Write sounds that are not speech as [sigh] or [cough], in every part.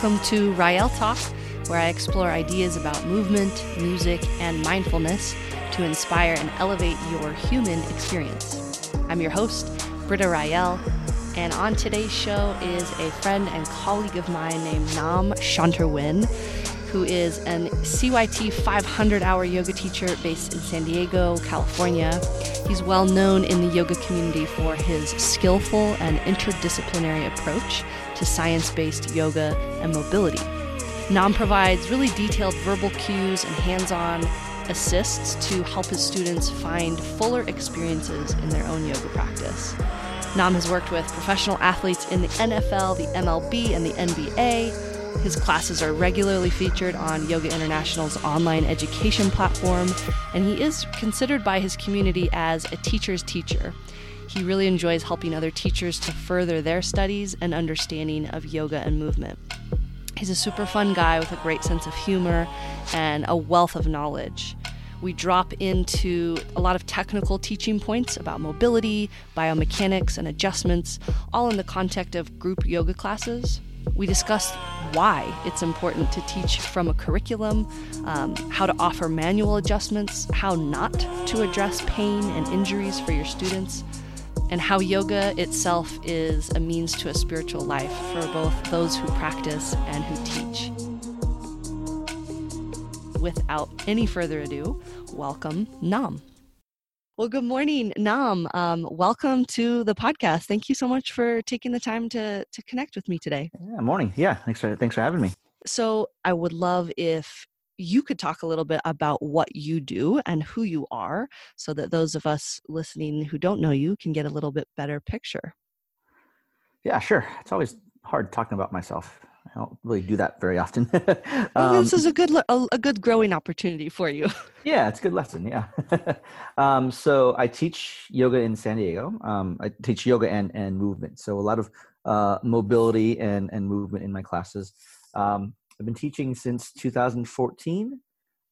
Welcome to Rael Talk, where I explore ideas about movement, music, and mindfulness to inspire and elevate your human experience. I'm your host, Britta Rael, and on today's show is a friend and colleague of mine named Nam Shanterwin, who is an CYT 500 hour yoga teacher based in San Diego, California. He's well known in the yoga community for his skillful and interdisciplinary approach to science based yoga and mobility. Nam provides really detailed verbal cues and hands on assists to help his students find fuller experiences in their own yoga practice. Nam has worked with professional athletes in the NFL, the MLB, and the NBA. His classes are regularly featured on Yoga International's online education platform, and he is considered by his community as a teacher's teacher. He really enjoys helping other teachers to further their studies and understanding of yoga and movement. He's a super fun guy with a great sense of humor and a wealth of knowledge. We drop into a lot of technical teaching points about mobility, biomechanics, and adjustments, all in the context of group yoga classes. We discuss why it's important to teach from a curriculum, um, how to offer manual adjustments, how not to address pain and injuries for your students, and how yoga itself is a means to a spiritual life for both those who practice and who teach. Without any further ado, welcome Nam. Well, good morning, Nam. Um, welcome to the podcast. Thank you so much for taking the time to to connect with me today. Yeah, morning. Yeah, thanks for thanks for having me. So, I would love if you could talk a little bit about what you do and who you are, so that those of us listening who don't know you can get a little bit better picture. Yeah, sure. It's always hard talking about myself. I don't really do that very often. [laughs] um, this is a good a, a, good growing opportunity for you. [laughs] yeah, it's a good lesson. Yeah. [laughs] um, so I teach yoga in San Diego. Um, I teach yoga and and movement. So a lot of uh, mobility and and movement in my classes. Um, I've been teaching since 2014.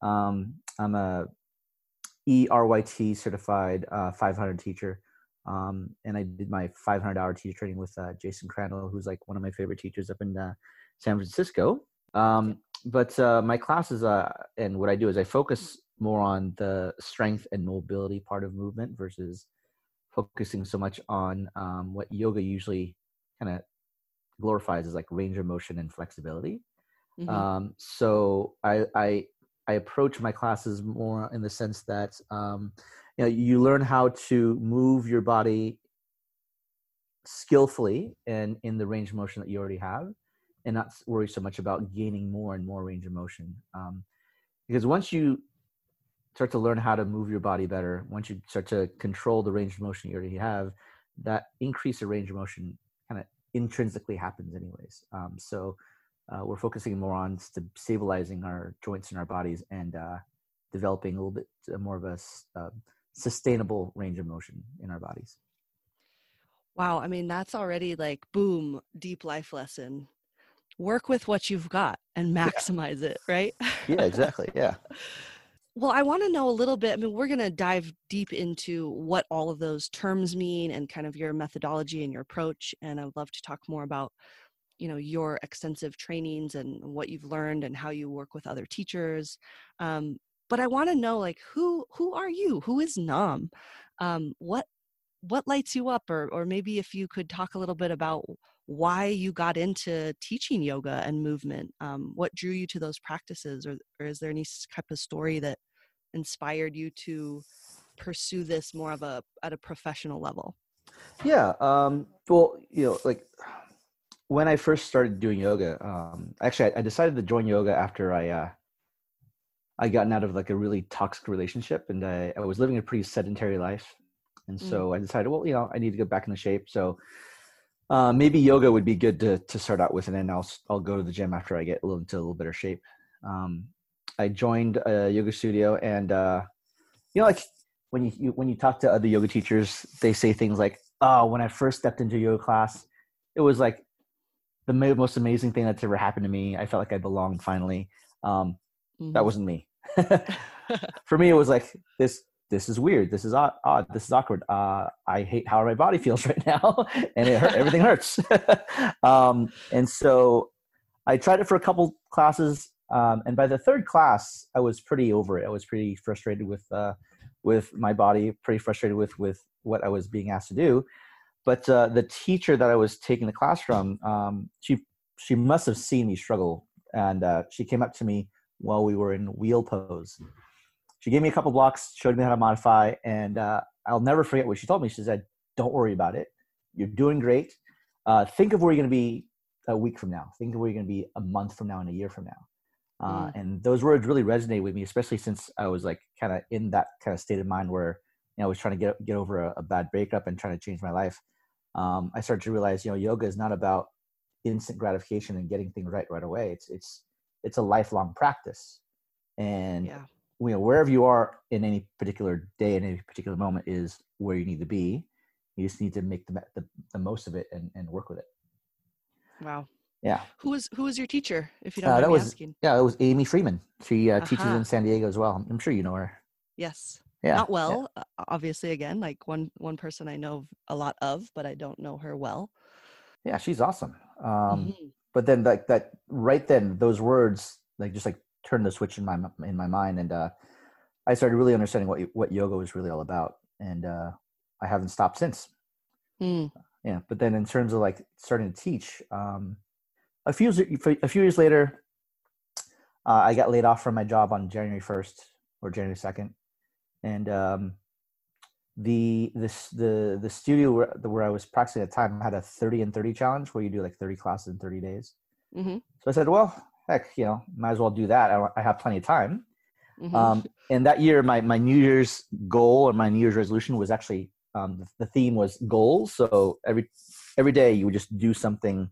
Um, I'm a ERYT certified uh, 500 teacher. Um, and I did my 500 hour teacher training with uh, Jason Crandell, who's like one of my favorite teachers up in uh, San Francisco. Um, but uh, my classes uh, and what I do is I focus more on the strength and mobility part of movement versus focusing so much on um, what yoga usually kind of glorifies as like range of motion and flexibility. Mm-hmm. Um, so I, I I approach my classes more in the sense that um, you know you learn how to move your body skillfully and in the range of motion that you already have and not worry so much about gaining more and more range of motion um, because once you start to learn how to move your body better once you start to control the range of motion you already have that increase of range of motion kind of intrinsically happens anyways um, so uh, we're focusing more on st- stabilizing our joints in our bodies and uh, developing a little bit uh, more of a uh, sustainable range of motion in our bodies wow i mean that's already like boom deep life lesson work with what you've got and maximize yeah. it, right? [laughs] yeah, exactly. Yeah. well, I want to know a little bit. I mean, we're going to dive deep into what all of those terms mean and kind of your methodology and your approach. And I would love to talk more about, you know, your extensive trainings and what you've learned and how you work with other teachers. Um, but I want to know, like, who who are you? Who is Nam? Um, what what lights you up, or or maybe if you could talk a little bit about why you got into teaching yoga and movement. Um, what drew you to those practices, or, or is there any type of story that inspired you to pursue this more of a at a professional level? Yeah. Um, well, you know, like when I first started doing yoga, um, actually, I, I, decided to join yoga after I uh, I gotten out of like a really toxic relationship, and I, I was living a pretty sedentary life, and so mm. I decided, well, you know, I need to get back into shape. So uh, maybe yoga would be good to to start out with, and then I'll I'll go to the gym after I get a little into a little better shape. Um, I joined a yoga studio, and uh, you know, like when you, you when you talk to other yoga teachers, they say things like, "Oh, when I first stepped into yoga class, it was like the most amazing thing that's ever happened to me. I felt like I belonged finally." Um, mm-hmm. That wasn't me. [laughs] For me, it was like this this is weird. This is odd. odd. This is awkward. Uh, I hate how my body [laughs] feels right now, and it hurt, everything hurts. [laughs] um, and so I tried it for a couple classes, um, and by the third class, I was pretty over it. I was pretty frustrated with uh, with my body, pretty frustrated with with what I was being asked to do. But uh, the teacher that I was taking the class from, um, she she must have seen me struggle, and uh, she came up to me while we were in wheel pose. She gave me a couple blocks, showed me how to modify, and uh, I'll never forget what she told me. She said, "Don't worry about it. You're doing great. Uh, think of where you're going to be a week from now. Think of where you're going to be a month from now and a year from now." Uh, mm. And those words really resonate with me, especially since I was like kind of in that kind of state of mind where you know I was trying to get get over a, a bad breakup and trying to change my life. Um, I started to realize, you know, yoga is not about instant gratification and getting things right right away. It's it's it's a lifelong practice, and yeah. you know wherever you are in any particular day in any particular moment is where you need to be. You just need to make the the, the most of it and, and work with it. Wow. Yeah. Who was who was your teacher? If you don't uh, that was, asking. Yeah, it was Amy Freeman. She uh, uh-huh. teaches in San Diego as well. I'm sure you know her. Yes. Yeah. Not well, yeah. obviously. Again, like one one person I know a lot of, but I don't know her well. Yeah, she's awesome. Um, mm-hmm. But then, like that, right then, those words like just like turned the switch in my in my mind, and uh, I started really understanding what what yoga was really all about, and uh, I haven't stopped since. Mm. Yeah, but then in terms of like starting to teach, um, a few a few years later, uh, I got laid off from my job on January first or January second, and um, the this the the studio where, where I was practicing at the time had a 30 and 30 challenge where you do like 30 classes in 30 days. Mm-hmm. So I said, well, heck, you know, might as well do that. I, I have plenty of time. Mm-hmm. Um, and that year, my my New Year's goal or my New Year's resolution was actually um, the, the theme was goals. So every every day you would just do something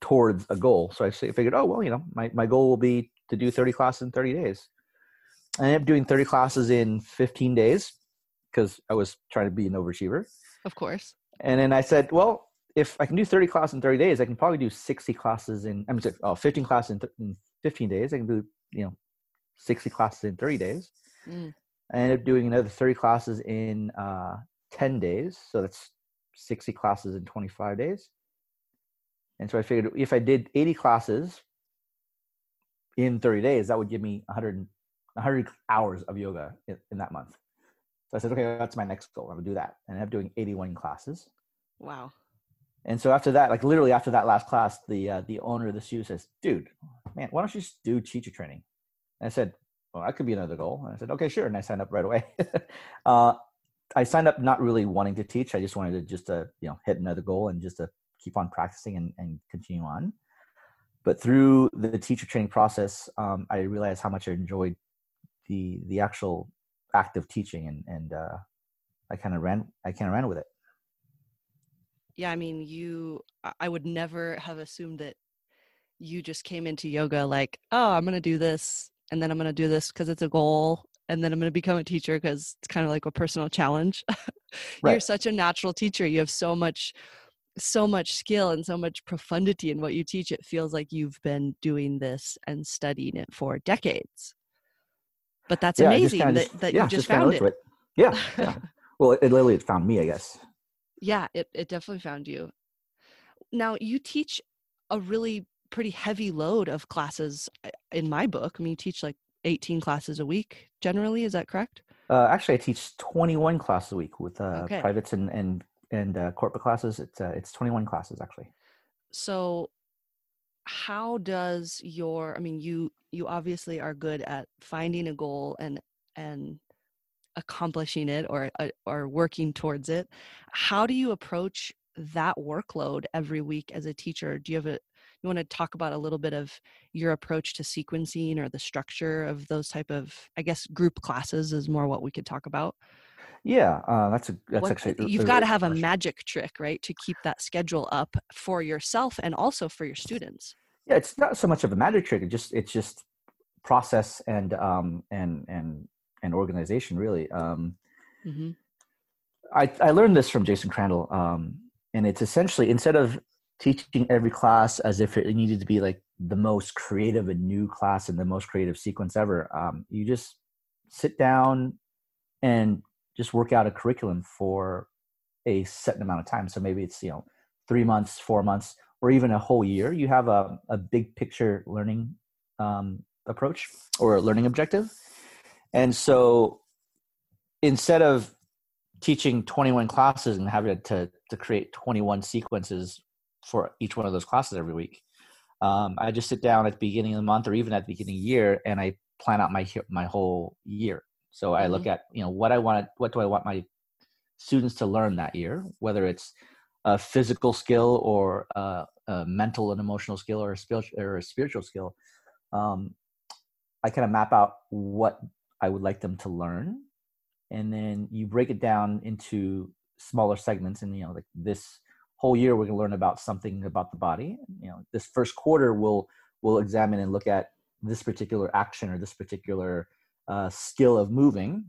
towards a goal. So I figured, oh well, you know, my my goal will be to do 30 classes in 30 days. I ended up doing 30 classes in 15 days because I was trying to be an overachiever. Of course. And then I said, well, if I can do 30 classes in 30 days, I can probably do 60 classes in, I'm sorry, oh, 15 classes in, th- in 15 days. I can do, you know, 60 classes in 30 days. Mm. I ended up doing another 30 classes in uh, 10 days. So that's 60 classes in 25 days. And so I figured if I did 80 classes in 30 days, that would give me 100, 100 hours of yoga in, in that month. So I said, okay, that's my next goal. I'm gonna do that. And I ended up doing 81 classes. Wow. And so after that, like literally after that last class, the uh, the owner of the studio says, "Dude, man, why don't you just do teacher training?" And I said, "Well, that could be another goal." And I said, "Okay, sure." And I signed up right away. [laughs] uh, I signed up not really wanting to teach. I just wanted to just to you know hit another goal and just to keep on practicing and, and continue on. But through the teacher training process, um, I realized how much I enjoyed the the actual act of teaching and and uh, I kind of ran I kind of ran with it. Yeah, I mean, you I would never have assumed that you just came into yoga like, oh, I'm going to do this and then I'm going to do this because it's a goal and then I'm going to become a teacher because it's kind of like a personal challenge. [laughs] right. You're such a natural teacher. You have so much so much skill and so much profundity in what you teach. It feels like you've been doing this and studying it for decades but that's yeah, amazing that, just, that yeah, you just, just found it. it. Yeah, [laughs] yeah. well, it, it literally it found me, I guess. Yeah, it, it definitely found you. Now you teach a really pretty heavy load of classes uh, in my book. I mean, you teach like 18 classes a week generally. Is that correct? Uh, actually, I teach 21 classes a week with uh, okay. privates and and and uh, corporate classes. It's uh, it's 21 classes actually. So, how does your? I mean, you you obviously are good at finding a goal and and accomplishing it or uh, or working towards it how do you approach that workload every week as a teacher do you have a you want to talk about a little bit of your approach to sequencing or the structure of those type of i guess group classes is more what we could talk about yeah uh, that's a that's what, actually you've got to have a magic trick right to keep that schedule up for yourself and also for your students yeah it's not so much of a magic trick it just it's just process and um and and and organization really um mm-hmm. i i learned this from jason crandell um and it's essentially instead of teaching every class as if it needed to be like the most creative and new class and the most creative sequence ever um you just sit down and just work out a curriculum for a certain amount of time so maybe it's you know three months four months or even a whole year, you have a, a big picture learning um, approach or a learning objective. And so instead of teaching 21 classes and having to, to create 21 sequences for each one of those classes every week, um, I just sit down at the beginning of the month or even at the beginning of the year and I plan out my my whole year. So I mm-hmm. look at you know what I want what do I want my students to learn that year, whether it's a physical skill or a, a mental and emotional skill or a spiritual or a spiritual skill. Um, I kind of map out what I would like them to learn, and then you break it down into smaller segments. And you know, like this whole year, we're going to learn about something about the body. You know, this first quarter, we'll we'll examine and look at this particular action or this particular uh, skill of moving,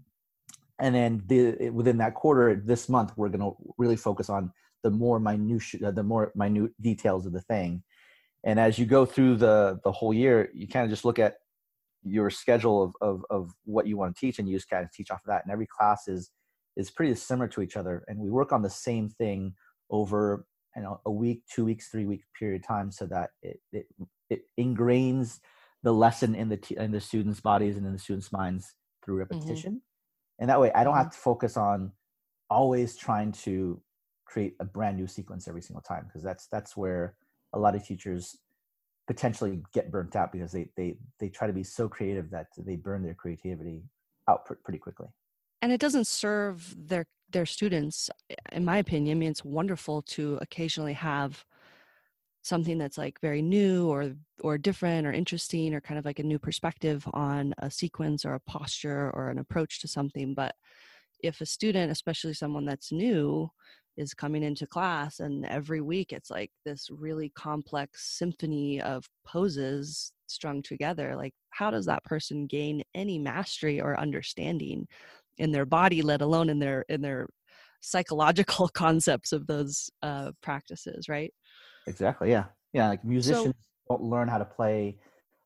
and then the, within that quarter, this month, we're going to really focus on the more minute, uh, the more minute details of the thing. And as you go through the the whole year, you kind of just look at your schedule of, of, of what you want to teach and you just kind of teach off of that. And every class is is pretty similar to each other. And we work on the same thing over you know a week two weeks three week period of time so that it it, it ingrains the lesson in the t- in the students bodies and in the students minds through mm-hmm. repetition mm-hmm. and that way i don't mm-hmm. have to focus on always trying to create a brand new sequence every single time because that's that's where a lot of teachers potentially get burnt out because they they they try to be so creative that they burn their creativity out pr- pretty quickly and it doesn't serve their their students in my opinion i mean it's wonderful to occasionally have something that's like very new or or different or interesting or kind of like a new perspective on a sequence or a posture or an approach to something but if a student especially someone that's new is coming into class and every week it's like this really complex symphony of poses strung together like how does that person gain any mastery or understanding in their body let alone in their in their psychological [laughs] concepts of those uh practices right exactly yeah yeah like musicians so, don't learn how to play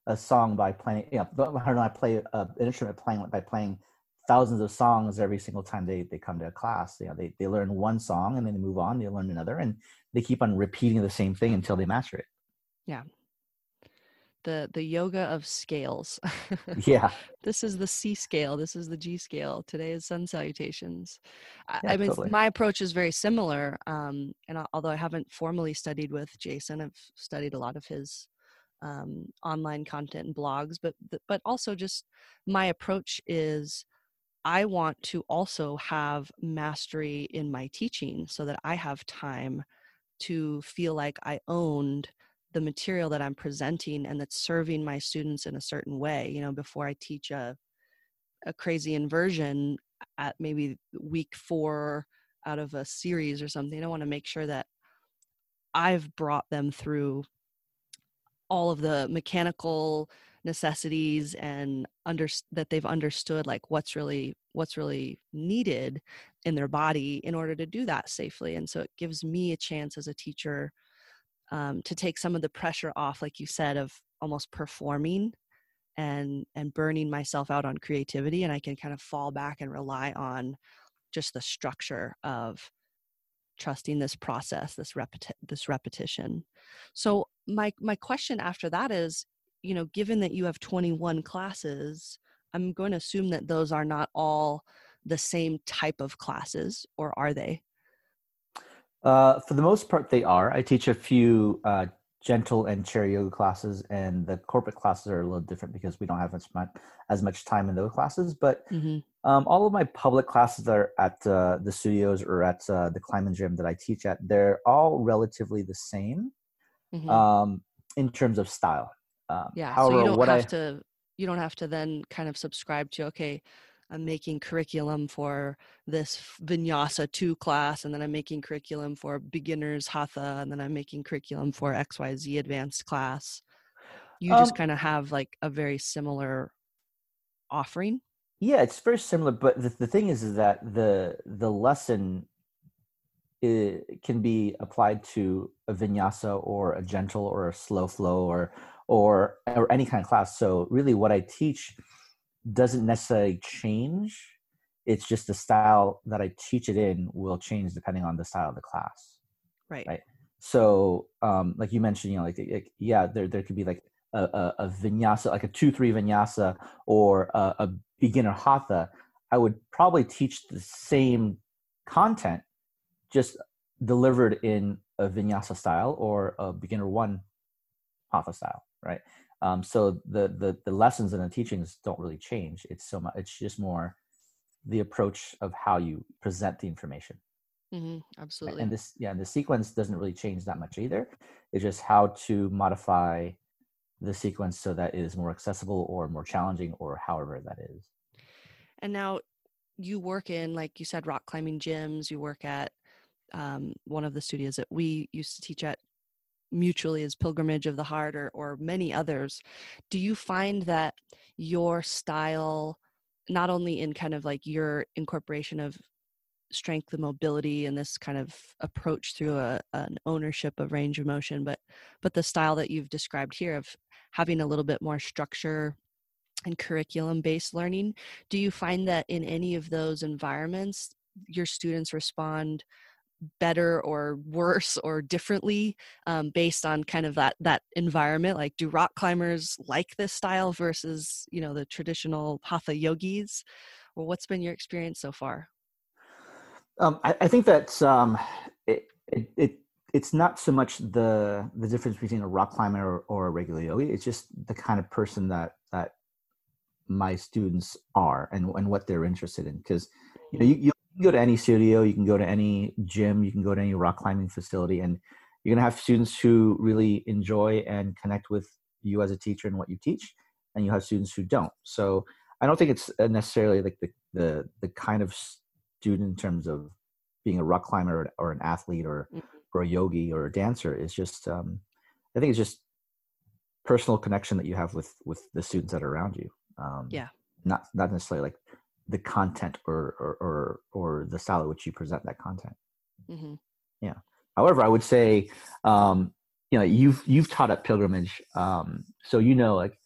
a song by playing you know learn how to play an instrument playing by playing thousands of songs every single time they, they come to a class. You know, they, they learn one song and then they move on, they learn another, and they keep on repeating the same thing until they master it. Yeah. The the yoga of scales. [laughs] yeah. This is the C scale. This is the G scale. Today is sun salutations. Yeah, I mean, totally. my approach is very similar. Um, and although I haven't formally studied with Jason, I've studied a lot of his um, online content and blogs, but but also just my approach is I want to also have mastery in my teaching so that I have time to feel like I owned the material that I'm presenting and that's serving my students in a certain way. You know, before I teach a a crazy inversion at maybe week four out of a series or something, I want to make sure that I've brought them through all of the mechanical necessities and under that they've understood like what's really what's really needed in their body in order to do that safely and so it gives me a chance as a teacher um, to take some of the pressure off like you said of almost performing and and burning myself out on creativity and i can kind of fall back and rely on just the structure of trusting this process this repeti- this repetition so my my question after that is you know, given that you have 21 classes, I'm going to assume that those are not all the same type of classes, or are they? Uh, for the most part, they are. I teach a few uh, gentle and chair yoga classes, and the corporate classes are a little different because we don't have as much, as much time in those classes. But mm-hmm. um, all of my public classes that are at uh, the studios or at uh, the climbing gym that I teach at, they're all relatively the same mm-hmm. um, in terms of style. Um, yeah. However, so you don't have I, to you don't have to then kind of subscribe to okay, I'm making curriculum for this Vinyasa two class, and then I'm making curriculum for beginners Hatha, and then I'm making curriculum for XYZ advanced class. You um, just kind of have like a very similar offering. Yeah, it's very similar, but the, the thing is, is that the the lesson it can be applied to a vinyasa or a gentle or a slow flow or or or any kind of class so really what i teach doesn't necessarily change. It's just the style that i teach it in will change depending on the style of the class. Right. Right? So um, like you mentioned you know like, like yeah there there could be like a, a, a vinyasa like a two three vinyasa or a, a beginner hatha. I would probably teach the same content just delivered in a vinyasa style or a beginner one hatha style. Right um, so the, the the lessons and the teachings don't really change. It's so much it's just more the approach of how you present the information. Mm-hmm, absolutely. and this yeah and the sequence doesn't really change that much either. It's just how to modify the sequence so that it is more accessible or more challenging or however that is. And now you work in like you said rock climbing gyms. You work at um, one of the studios that we used to teach at mutually as pilgrimage of the heart or, or many others do you find that your style not only in kind of like your incorporation of strength and mobility and this kind of approach through a, an ownership of range of motion but but the style that you've described here of having a little bit more structure and curriculum based learning do you find that in any of those environments your students respond better or worse or differently um, based on kind of that that environment like do rock climbers like this style versus you know the traditional hatha yogis? Or what's been your experience so far? Um, I, I, think that um, it, it, it, it's not so much the the difference between a rock climber or, or a regular yogi it's just the kind of person that that my students are and, and what they're interested in because you know you, you can go to any studio, you can go to any gym, you can go to any rock climbing facility, and you're going to have students who really enjoy and connect with you as a teacher and what you teach, and you have students who don't. So I don't think it's uh, necessarily like the the the kind of student in terms of being a rock climber or, or an athlete or mm-hmm. or a yogi or a dancer is just um, I think it's just personal connection that you have with with the students that are around you. Um, yeah. Not not necessarily like the content or or or, or the style at which you present that content. Mm-hmm. Yeah. However, I would say, um, you know, you've you've taught at Pilgrimage, um, so you know, like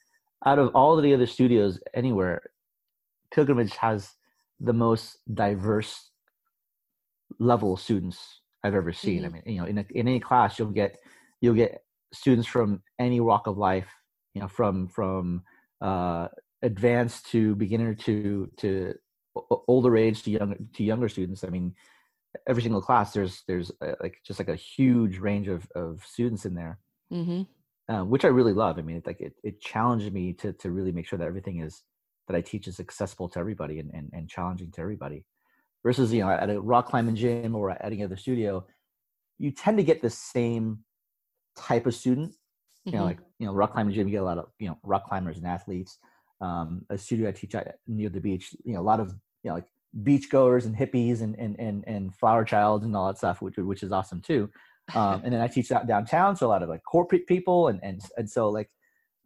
out of all of the other studios anywhere, Pilgrimage has the most diverse level of students I've ever seen. Mm-hmm. I mean, you know, in a, in any class, you'll get you'll get students from any walk of life. You know, from from uh, advanced to beginner to to older age to younger to younger students i mean every single class there's there's uh, like just like a huge range of of students in there. Mm-hmm. uh, which i really love. I mean it's like it, it challenged me to to really make sure that everything is that i teach is accessible to everybody and and, and challenging to everybody. Versus you know at a rock climbing gym or at any other studio you tend to get the same type of student. You know mm-hmm. like you know rock climbing gym you get a lot of you know rock climbers and athletes um, a studio I teach at near the beach. You know, a lot of you know like beach goers and hippies and and and, and flower childs and all that stuff, which which is awesome too. Um, and then I teach out downtown, so a lot of like corporate people, and and and so like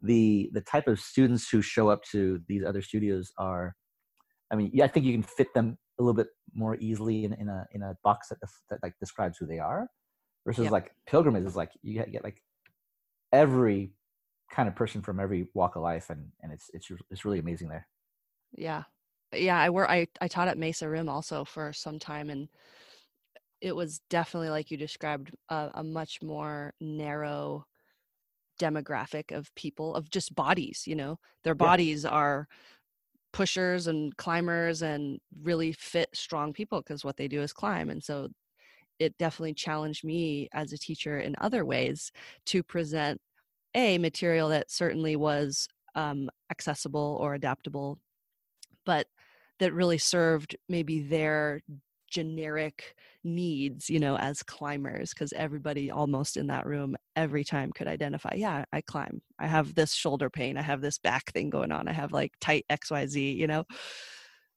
the the type of students who show up to these other studios are, I mean, yeah, I think you can fit them a little bit more easily in, in a in a box that, that like describes who they are, versus yep. like pilgrimage is like you get, get like every kind of person from every walk of life and and it's it's it's really amazing there. Yeah. Yeah i were i i taught at mesa rim also for some time and it was definitely like you described a, a much more narrow demographic of people of just bodies you know? Their bodies yeah. are pushers and climbers and really fit strong people because what they do is climb and so it definitely challenged me as a teacher in other ways to present a material that certainly was um, accessible or adaptable, but that really served maybe their generic needs, you know, as climbers, because everybody almost in that room every time could identify, yeah, I climb. I have this shoulder pain. I have this back thing going on. I have like tight XYZ, you know?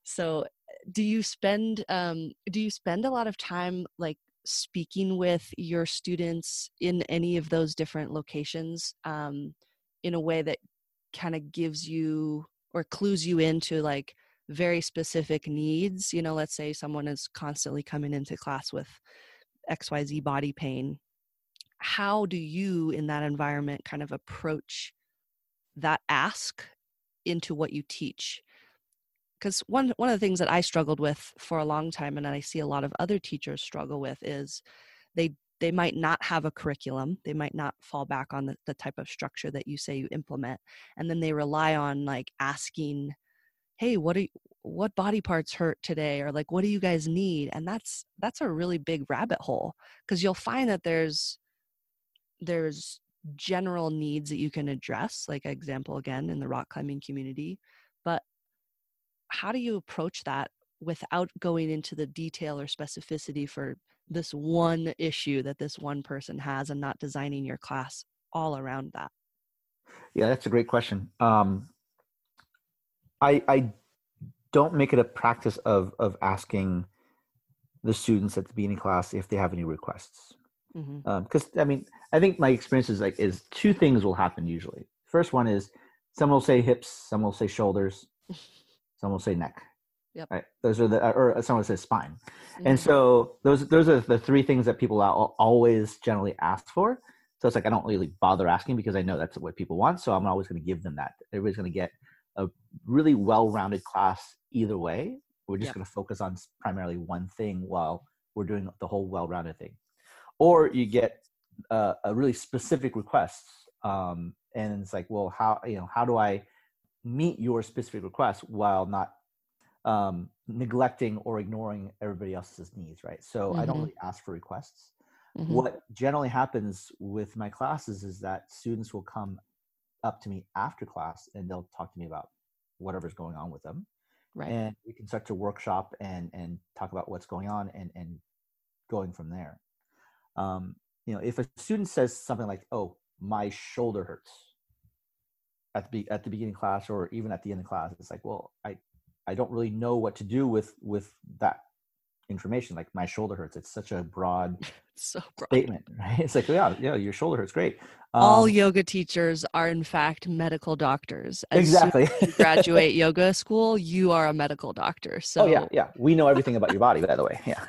So do you spend um do you spend a lot of time like speaking with your students in any of those different locations um, in a way that kind of gives you or clues you into like very specific needs you know let's say someone is constantly coming into class with xyz body pain how do you in that environment kind of approach that ask into what you teach because one one of the things that I struggled with for a long time, and I see a lot of other teachers struggle with, is they they might not have a curriculum they might not fall back on the, the type of structure that you say you implement and then they rely on like asking hey what are you, what body parts hurt today? or like what do you guys need? and that's that's a really big rabbit hole because you'll find that there's there's general needs that you can address like example again in the rock climbing community but how do you approach that without going into the detail or specificity for this one issue that this one person has and not designing your class all around that? Yeah that's a great question. Um, i i don't make it a practice of of asking the students at the beginning class if they have any requests. Because mm-hmm. um, i mean i think my experience is like is two things will happen usually. First one is some will say hips some will say shoulders [laughs] some will say neck Yep. Right. Those are the, or someone says spine. Mm-hmm. And so those, those are the three things that people always generally ask for. So it's like, I don't really bother asking because I know that's what people want. So I'm always going to give them that. Everybody's going to get a really well-rounded class either way. We're just yep. going to focus on primarily one thing while we're doing the whole well-rounded thing. Or you get uh, a really specific request. Um, and it's like, well, how, you know, how do I meet your specific requests while not um, neglecting or ignoring everybody else's needs, right? So mm-hmm. I don't mm-hmm. really ask for requests. Mm-hmm. What generally happens with my classes is that students will come up to me after class and they'll talk to me about whatever's going on with them. Right. And we can start to workshop and and talk about what's going on and and going from there. Um, you know, if a student says something like, "Oh, my shoulder hurts," at the at the beginning class or even at the end of class, it's like, "Well, I I don't really know what to do with with that information. Like my shoulder hurts. It's such a broad, [laughs] so broad. statement, [laughs] right? It's like, yeah, yeah, your shoulder hurts. Great. Um, All yoga teachers are in fact medical doctors. As exactly. you graduate yoga school, you are a medical doctor. So [laughs] oh, yeah, yeah. We know everything about your body, by the way. Yeah.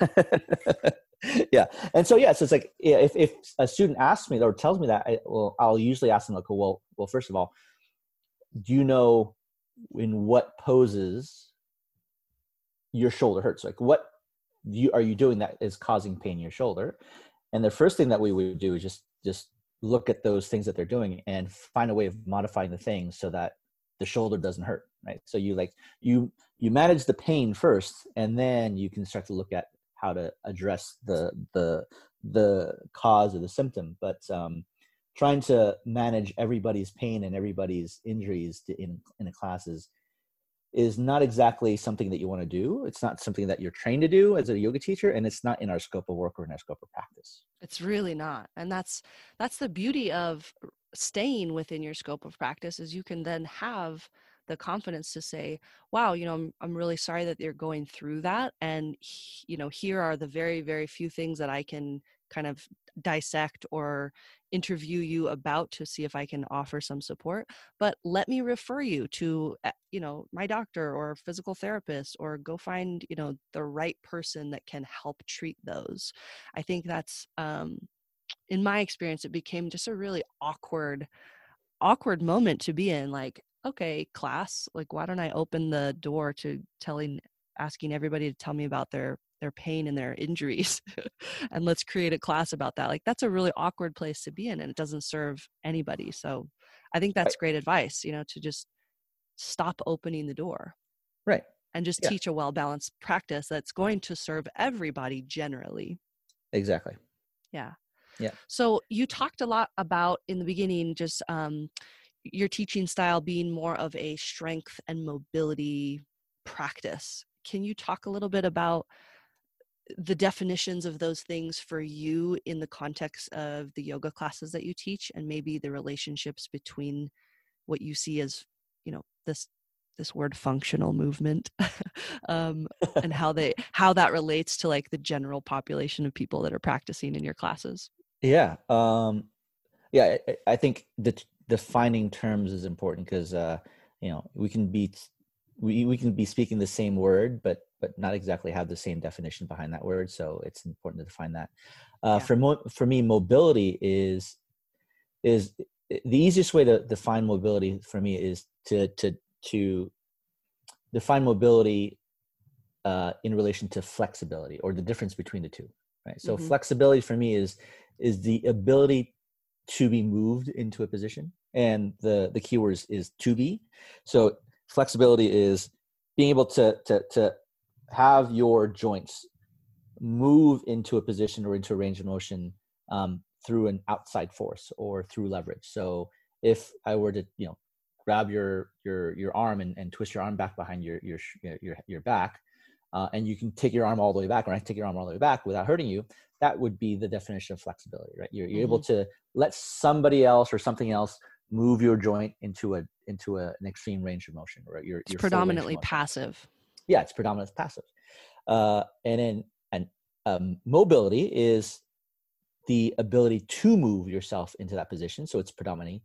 yeah. And so yeah, so it's like if if a student asks me or tells me that, I, well, I'll usually ask them like, well, well, first of all, do you know in what poses your shoulder hurts? Like what you are you doing that is causing pain in your shoulder? And the first thing that we would do is just just look at those things that they're doing and find a way of modifying the things so that the shoulder doesn't hurt right? So you like you you manage the pain first and then you can start to look at how to address the the the cause of the symptom. But um trying to manage everybody's pain and everybody's injuries to, in in a class is is not exactly something that you want to do. It's not something that you're trained to do as a yoga teacher, and it's not in our scope of work or in our scope of practice. It's really not, and that's that's the beauty of staying within your scope of practice is you can then have the confidence to say wow you know I'm, I'm really sorry that you're going through that and you know here are the very very few things that i can kind of dissect or interview you about to see if I can offer some support. But let me refer you to, eh, you know, my doctor or physical therapist or go find, you know, the right person that can help treat those. I think that's, um, in my experience, it became just a really awkward, awkward moment to be in. Like, okay, class, like, why don't I open the door to telling, asking everybody to tell me about their their pain and their injuries [laughs] and let's create a class about that like that's a really awkward place to be in and it doesn't serve anybody so i think that's great advice you know to just stop opening the door right and just yeah. teach a well balanced practice that's going to serve everybody generally. Exactly. Yeah. Yeah. So you talked a lot about in the beginning just um, your teaching style being more of a strength and mobility practice. Can you talk a little bit about the definitions of those things for you in the context of the yoga classes that you teach and maybe the relationships between what you see as you know this this word functional movement [laughs] um, and how they [laughs] how that relates to like the general population of people that are practicing in your classes? Yeah um yeah i, I think the defining terms is important because uh you know we can be we, we can be speaking the same word but but not exactly have the same definition behind that word. So it's important to define that. Uh, yeah. For mo- for me, mobility is is the easiest way to define mobility for me is to to to define mobility uh, in relation to flexibility or the difference between the two. right so Mhm. flexibility for me is is the ability to be moved into a position and the the keyword is, is to be so flexibility is being able to to to have your joints move into a position or into a range of motion um, through an outside force or through leverage. So if i were to you know grab your your your arm and, and twist your arm back behind your your your your, back uh, and you can take your arm all the way back or I take your arm all the way back without hurting you that would be the definition of flexibility right? You're, you're able to let somebody else or something else move your joint into a into a, an extreme range of motion right? Your, It's your full range of predominantly passive. Yeah it's predominantly passive. Uh, and then and um, mobility is the ability to move yourself into that position so it's predominantly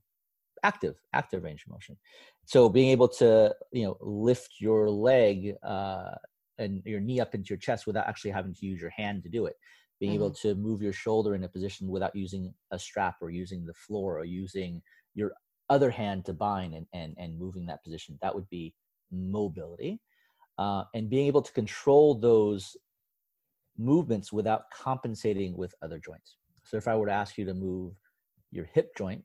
active active range of motion. So being able to you know lift your leg uh, and your knee up into your chest without actually having to use your hand to do it. Being able to move your shoulder in a position without using a strap or using the floor or using your other hand to bind and and, and moving that position that would be mobility uh, and being able to control those movements without compensating with other joints so if i were to ask you to move your hip joint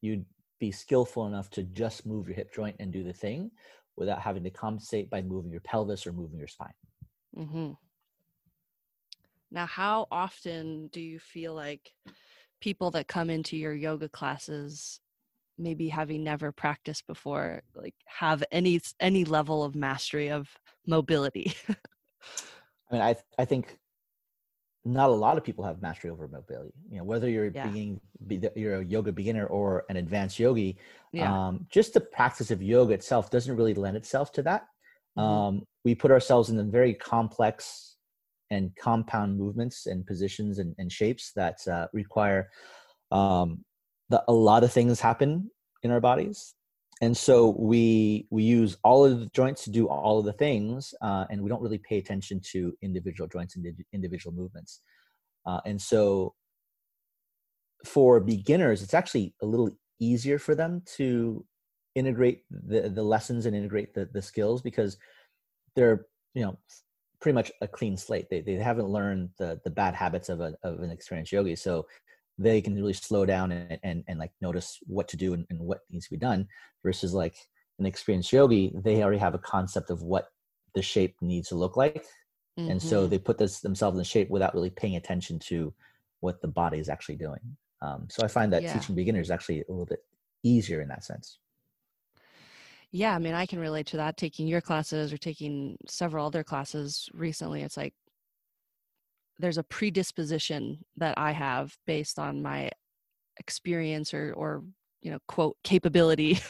you'd be skillful enough to just move your hip joint and do the thing without having to compensate by moving your pelvis or moving your spine. Mm-hmm. Now, how often do you feel like people that come into your yoga classes, maybe having never practiced before, like have any any level of mastery of mobility? [laughs] I mean, I I think not a lot of people have mastery over mobility. You know, whether you're Yeah. being be, you're a yoga beginner or an advanced yogi, yeah. um, just the practice of yoga itself doesn't really lend itself to that. Mhm. Um, we put ourselves in the very complex and compound movements and positions and, and shapes that uh, require um, that a lot of things happen in our bodies. And so we we use all of the joints to do all of the things uh, and we don't really pay attention to individual joints and individual movements. Uh, and so for beginners it's actually a little easier for them to integrate the the lessons and integrate the, the skills because they're you know pretty much a clean slate. They, they haven't learned the the bad habits of a of an experienced yogi. So they can really slow down and and, and like notice what to do and, and what needs to be done versus like an experienced yogi they already have a concept of what the shape needs to look like and so Mhm. they put this themselves in shape without really paying attention to what the body is actually doing um, so i find that Yeah. teaching beginners is actually a little bit easier in that sense Yeah, I mean, I can relate to that. Taking your classes or taking several other classes recently, it's like there's a predisposition that I have based on my experience or or you know quote capability. [laughs]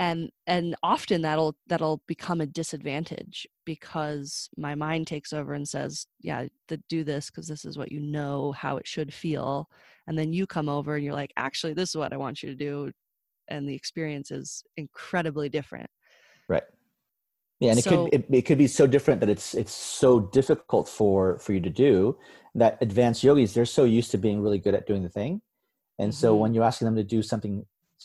And and often that'll that'll become a disadvantage because my mind takes over and says yeah to do this because this is what you know how it should feel. And then you come over and you're like actually this is what i want you to do. And the experience is incredibly different. Right yeah and it could it, it could be so different that it's it's so difficult for for you to do that advanced yogis they're so used to being really good at doing the thing. And so Mhm. when you're asking them to do something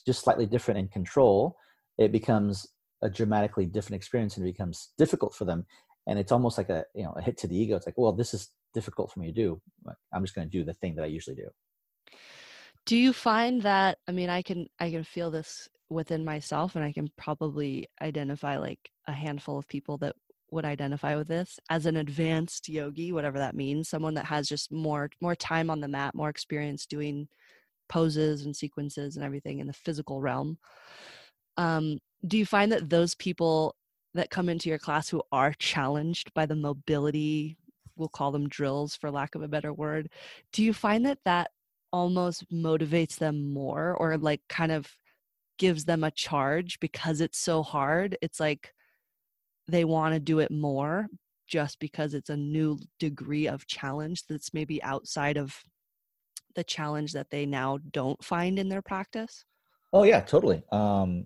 just slightly different in control it becomes a dramatically different experience and it becomes difficult for them. And it's almost like a you know a hit to the ego. It's like well this is difficult for me to do i'm just going to do the thing that i usually do. Do you find that i mean i can i can feel this within myself and i can probably identify like a handful of people that would identify with this as an advanced yogi whatever that means someone that has just more more time on the mat more experience doing poses and sequences and everything in the physical realm. Um, do you find that those people that come into your class who are challenged by the mobility we'll call them drills for lack of a better word do you find that that almost motivates them more or like kind of gives them a charge because it's so hard it's like they want to do it more just because it's a new degree of challenge that's maybe outside of the challenge that they now don't find in their practice Oh yeah, totally. Um,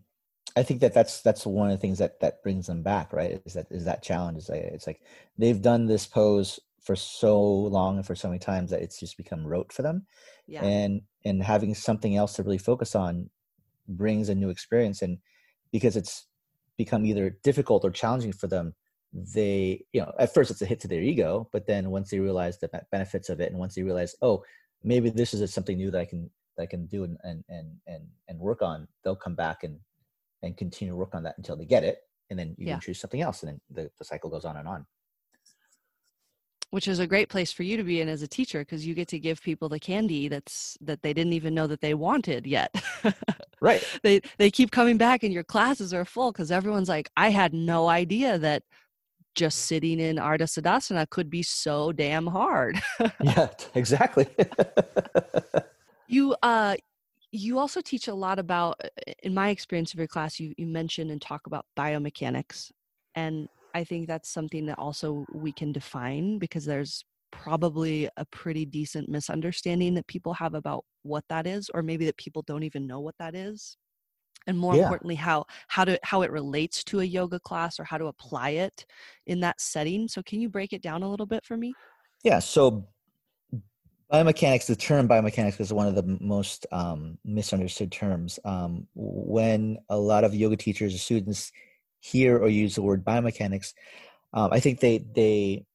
I think that that's that's one of the things that that brings them back, right? Is that is that challenge? Is like, it's like they've done this pose for so long and for so many times that it's just become rote for them, yeah and and having something else to really focus on brings a new experience, and because it's become either difficult or challenging for them, they you know at first it's a hit to their ego but then once they realize the benefits of it and once they realize oh maybe this is something new that i can that i can do and and and and, and work on they'll come back and and continue to work on that until they get it. And then you yeah. choose something else. And then the, the cycle goes on and on which is a great place for you to be in as a teacher because you get to give people the candy that's that they didn't even know that they wanted yet [laughs] right they they keep coming back and your classes are full because everyone's like i had no idea that just sitting in Ardha Siddhasana could be so damn hard. [laughs] yeah, exactly. [laughs] you uh you also teach a lot about in my experience of your class you you mention and talk about biomechanics and I think that's something that also we can define because there's probably a pretty decent misunderstanding that people have about what that is or maybe that people don't even know what that is. And more yeah. importantly how how to how it relates to a yoga class or how to apply it in that setting. So can you break it down a little bit for me? Yeah so biomechanics the term biomechanics is one of the most um, misunderstood terms. Um, when a lot of yoga teachers or students hear or use the word biomechanics um, i think they they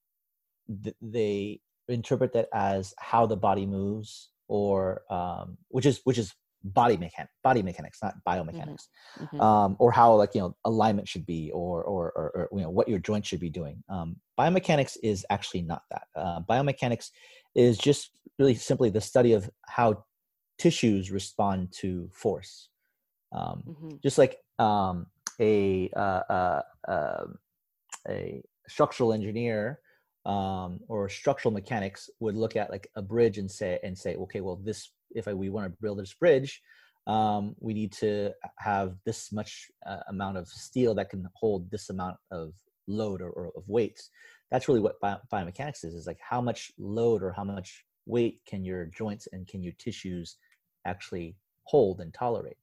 they interpret that as how the body moves or um, which is which is body mechan body mechanics not biomechanics mm-hmm. mm-hmm. um, or how like you know alignment should be or or, or, or you know what your joint should be doing um, biomechanics is actually not that uh, biomechanics is just really simply the study of how tissues respond to force um, mm-hmm. just like um, a uh, uh, um, a structural engineer um, or structural mechanics would look at like a bridge and say and say okay well this if I, we want to build this bridge, um, we need to have this much uh, amount of steel that can hold this amount of load or, or of weights. That's really what bio- biomechanics is, is like how much load or how much weight can your joints and can your tissues actually hold and tolerate.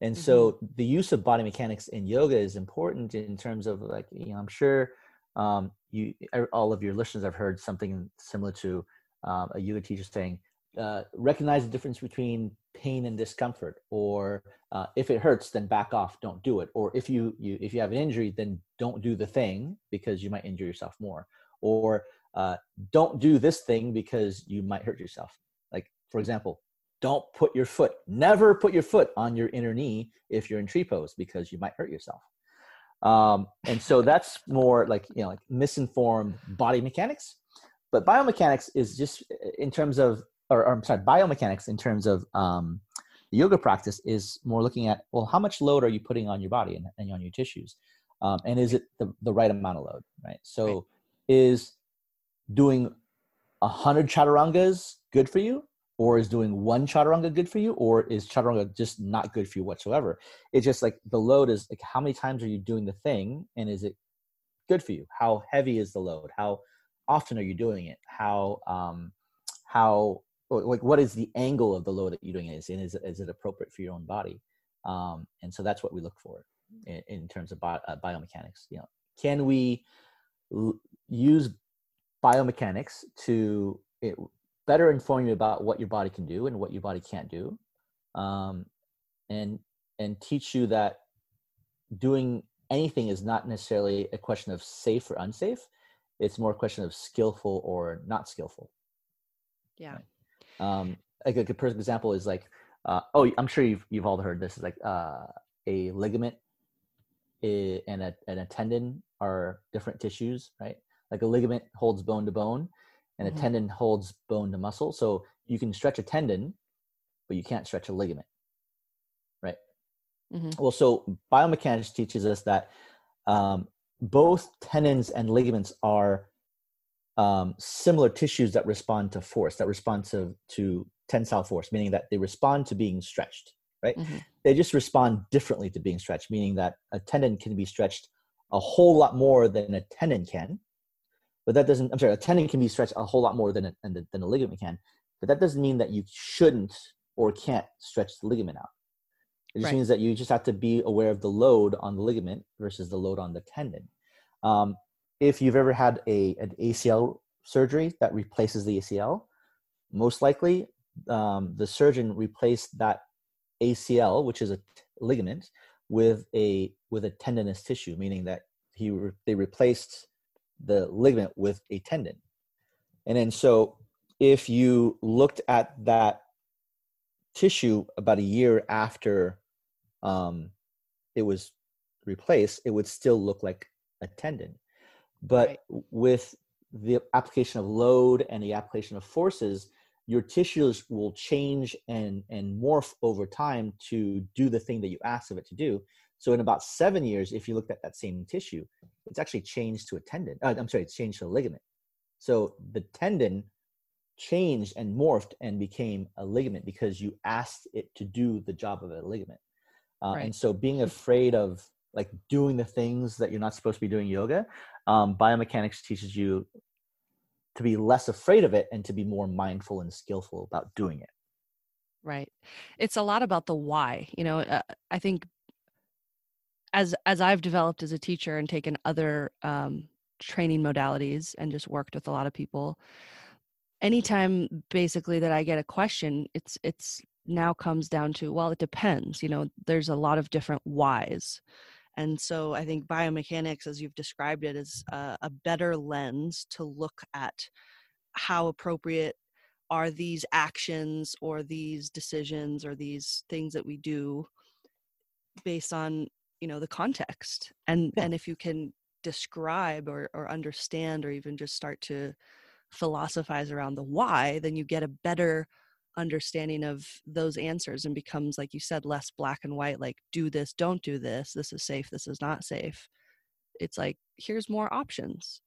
And mm-hmm. so the use of body mechanics in yoga is important in terms of like, you know, I'm sure um, you, all of your listeners have heard something similar to um, a yoga teacher saying, uh, recognize the difference between pain and discomfort or uh, if it hurts then back off don't do it. Or if you, you if you have an injury then don't do the thing because you might injure yourself more. Or uh, don't do this thing because you might hurt yourself. Like for example don't put your foot never put your foot on your inner knee if you're in tree pose because you might hurt yourself um, and so that's more like you know like misinformed body mechanics but biomechanics is just in terms of or, or I'm sorry, biomechanics in terms of um, yoga practice is more looking at well, how much load are you putting on your body and, and on your tissues, um, and is it the, the right amount of load, right? So, right. is doing a hundred chaturangas good for you, or is doing one chaturanga good for you, or is chaturanga just not good for you whatsoever? It's just like the load is like how many times are you doing the thing, and is it good for you? How heavy is the load? How often are you doing it? How um, how like what is the angle of the load that you're doing is and is, is it appropriate for your own body um, and so that's what we look for in, in terms of bio, uh, biomechanics you know can we l- use biomechanics to it, better inform you about what your body can do and what your body can't do um, and and teach you that doing anything is not necessarily a question of safe or unsafe it's more a question of skillful or not skillful yeah right? Um, like a good perfect example is like, uh, oh, I'm sure you've you've all heard this. Is like uh, a ligament and a and a tendon are different tissues, right? Like a ligament holds bone to bone, and mm-hmm. a tendon holds bone to muscle. So you can stretch a tendon, but you can't stretch a ligament, right? Mm-hmm. Well, so biomechanics teaches us that um, both tendons and ligaments are um, similar tissues that respond to force, that respond to, to tensile force, meaning that they respond to being stretched, right? Mm-hmm. They just respond differently to being stretched, meaning that a tendon can be stretched a whole lot more than a tendon can. But that doesn't, I'm sorry, a tendon can be stretched a whole lot more than a, than a ligament can. But that doesn't mean that you shouldn't or can't stretch the ligament out. It just right. means that you just have to be aware of the load on the ligament versus the load on the tendon. Um, if you've ever had a an ACL surgery that replaces the ACL, most likely um, the surgeon replaced that ACL, which is a t- ligament, with a with a tendinous tissue, meaning that he re- they replaced the ligament with a tendon. And then so if you looked at that tissue about a year after um, it was replaced it would still look like a tendon. But right. with the application of load and the application of forces your tissues will change and and morph over time to do the thing that you asked of it to do so in about seven years if you looked at that same tissue it's actually changed to a tendon uh, i'm sorry it's changed to a ligament. So the tendon changed and morphed and became a ligament because you asked it to do the job of a ligament. Uh, right. and so being afraid of like doing the things that you're not supposed to be doing yoga um, biomechanics teaches you to be less afraid of it and to be more mindful and skillful about doing it. Right. It's a lot about the why you know uh, i think as as i've developed as a teacher and taken other um, training modalities and just worked with a lot of people anytime basically that i get a question it's it's now comes down to well it depends you know there's a lot of different whys. And so I think biomechanics, as you've described it, is a, a better lens to look at how appropriate are these actions or these decisions or these things that we do based on you know the context and yeah. and if you can describe or, or understand or even just start to philosophize around the why then you get a better understanding of those answers and becomes like you said less black and white like do this don't do this this is safe this is not safe it's like here's more options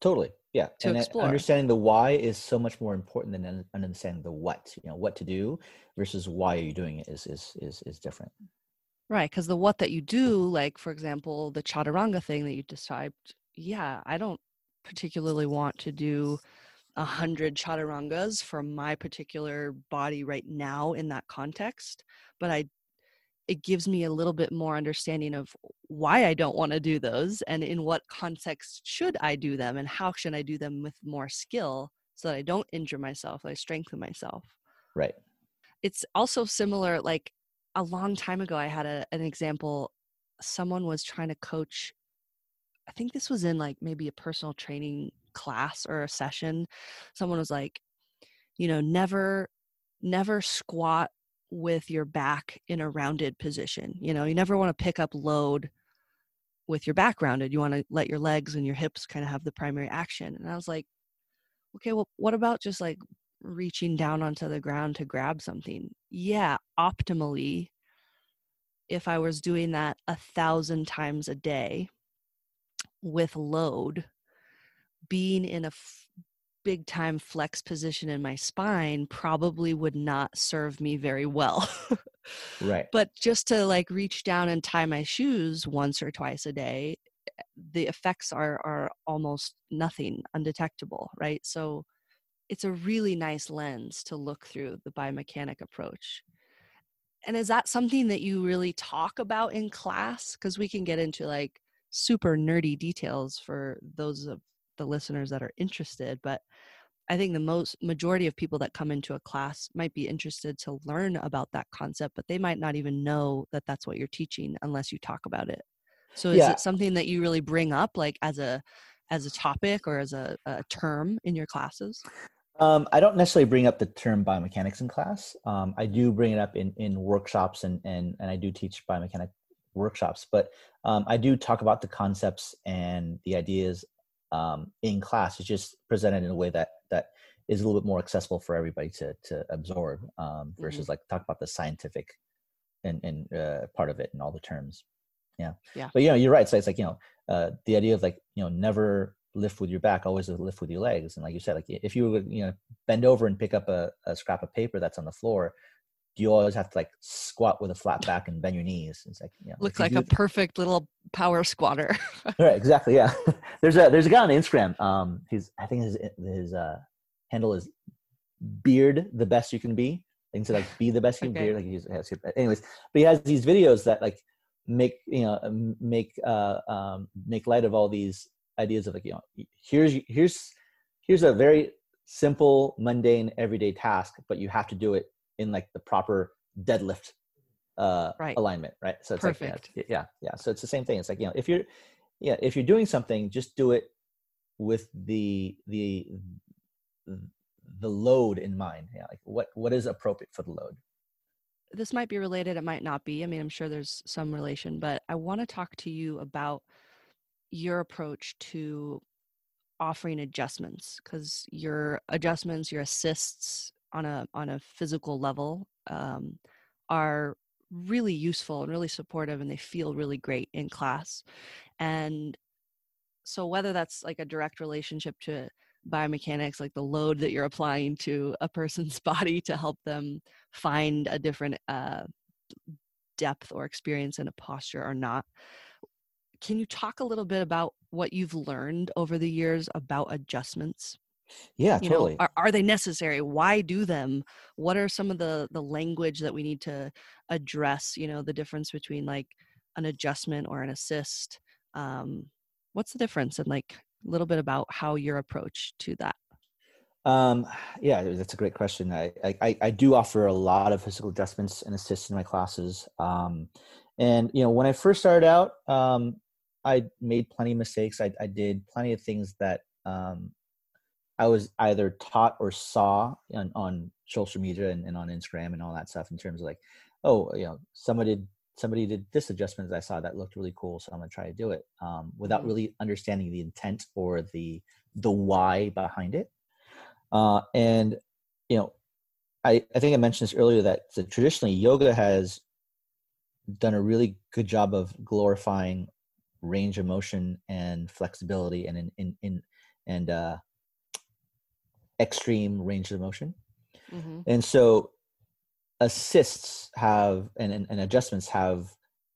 totally yeah to and uh, explore. understanding the why is so much more important than understanding the what you know what to do versus why are you doing it is is is, is different right because the what that you do like for example the chaturanga thing that you described yeah i don't particularly want to do a hundred chaturangas for my particular body right now in that context but i it gives me a little bit more understanding of why i don't want to do those and in what context should i do them and how should i do them with more skill so that i don't injure myself i strengthen myself. Right. It's also similar like a long time ago i had a, an example. Someone was trying to coach i think this was in like maybe a personal training class or a session. Someone was like you know never never squat with your back in a rounded position. You know you never want to pick up load with your back rounded. You want to let your legs and your hips kind of have the primary action. And i was like okay well what about just like reaching down onto the ground to grab something yeah optimally if i was doing that a thousand times a day with load being in a f- big time flex position in my spine probably would not serve me very well. [laughs] right. But just to like reach down and tie my shoes once or twice a day, eh, the effects are are almost nothing undetectable, right? So it's a really nice lens to look through the biomechanic approach. And is that something that you really talk about in class? Because we can get into like super nerdy details for those of the listeners that are interested but i think the most majority of people that come into a class might be interested to learn about that concept but they might not even know that that's what you're teaching unless you talk about it so is yeah. it something that you really bring up like as a as a topic or as a, a term in your classes um, I don't necessarily bring up the term biomechanics in class. Um, I do bring it up in, in workshops and, and, and I do teach biomechanic workshops, but um, I do talk about the concepts and the ideas um, in class It's just presented in a way that that is a little bit more accessible for everybody to to absorb um, versus mm-hmm. like talk about the scientific and and uh, part of it and all the terms. Yeah. Yeah. But you know, you're right. So it's like you know, uh, the idea of like you know, never lift with your back, always lift with your legs. And like you said, like if you would you know bend over and pick up a, a scrap of paper that's on the floor, you always have to like squat with a flat back and bend your knees. It's like you know, looks like a perfect little power squatter. [laughs] right, exactly. Yeah, [laughs] there's a there's a guy on Instagram. Um, he's I think his his uh handle is beard the best you can be. Things like be the best you can okay. be. Like he's has, anyways, but he has these videos that like make you know make uh um make light of all these ideas of like you know here's here's here's a very simple mundane everyday task but you have to do it in like the proper deadlift uh right. alignment right so it's Perfect. like yeah, yeah yeah so it's the same thing it's like you know if you're yeah, if you're doing something, just do it with the the the load in mind. Yeah, like what what is appropriate for the load. This might be related. It might not be. I mean, I'm sure there's some relation, but I want to talk to you about your approach to offering adjustments because your adjustments, your assists on a on a physical level um, are really useful and really supportive and they feel really great in class. And so whether that's like a direct relationship to biomechanics like the load that you're applying to a person's [laughs] body to help them find a different uh, depth or experience in a posture or not can you talk a little bit about what you've learned over the years about adjustments? Yeah you totally. know are, are they necessary? Why do them? What are some of the the language that we need to address you know the difference between like an adjustment or an assist? Um what's the difference? And like a little bit about how your approach to that. Um yeah that's a great question. I, I i do offer a lot of physical adjustments and assists in my classes. Um and you know when i first started out um i made plenty of mistakes i, I did plenty of things that um I was either taught or saw on, on social media and, and, on Instagram and all that stuff in terms of like, oh, you know, somebody did somebody did this adjustment that I saw that looked really cool, so I'm gonna try to do it um, without mm-hmm. really understanding the intent or the the why behind it. Uh, and you know, I I think I mentioned this earlier that so traditionally yoga has done a really good job of glorifying range of motion and flexibility and in in, in and uh, extreme range of motion. Mm-hmm. And so assists have and, and, and adjustments have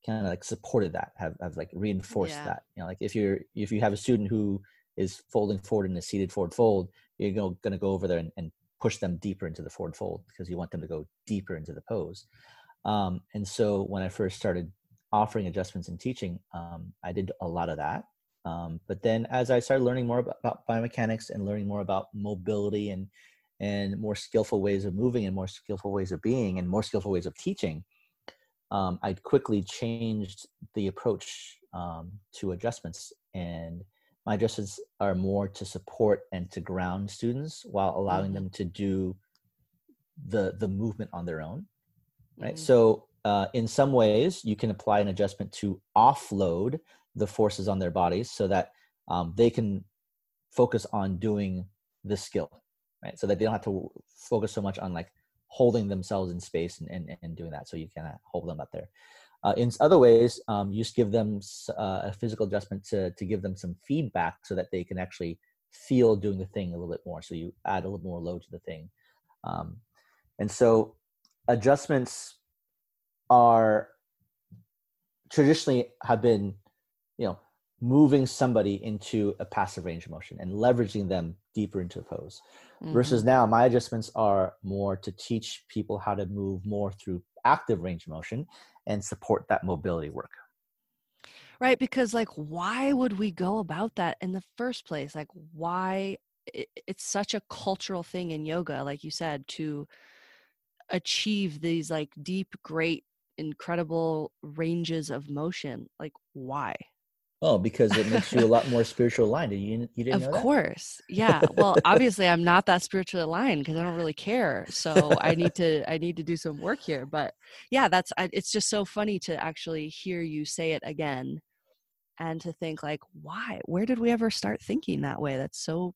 kind of like supported that, have, have like reinforced yeah. that. You know, like if you're if you have a student who is folding forward in a seated forward fold, you're going to go over there and, and push them deeper into the forward fold because you want them to go deeper into the pose. Um, and so when I first started offering adjustments and teaching, um, I did a lot of that. Um, but then as I started learning more about, about, biomechanics and learning more about mobility and and more skillful ways of moving and more skillful ways of being and more skillful ways of teaching, um, I quickly changed the approach um, to adjustments. And my adjustments are more to support and to ground students while allowing mm-hmm. them to do the the movement on their own. Right. Mm-hmm. So uh, in some ways, you can apply an adjustment to offload the forces on their bodies so that um, they can focus on doing the skill right? So that they don't have to focus so much on like holding themselves in space and, and, and doing that. So you can hold them up there. Uh, in other ways um, you just give them uh, a physical adjustment to, to give them some feedback so that they can actually feel doing the thing a little bit more. So you add a little more load to the thing. Um, and so adjustments are traditionally have been you know moving somebody into a passive range of motion and leveraging them deeper into a pose mm-hmm. versus now my adjustments are more to teach people how to move more through active range of motion and support that mobility work right because like why would we go about that in the first place like why it's such a cultural thing in yoga like you said to achieve these like deep great incredible ranges of motion like why Oh, because it makes you a lot more [laughs] spiritual aligned. You you didn't of course, yeah. Well, obviously, I'm not that spiritually aligned because I don't really care. So I need to I need to do some work here. But yeah, that's it's just so funny to actually hear you say it again, and to think like, why? Where did we ever start thinking that way? That's so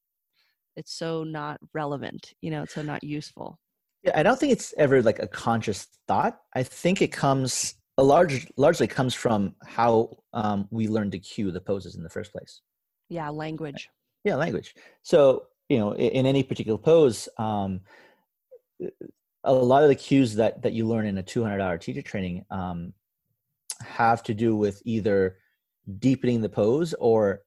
it's so not relevant. You know, it's so not useful. Yeah, I don't think it's ever like a conscious thought. I think it comes a large largely comes from how um, we learn to cue the poses in the first place. Yeah, language. Yeah, language. So you know, in, in any particular pose, um, a lot of the cues that that you learn in a 200 hour teacher training um, have to do with either deepening the pose or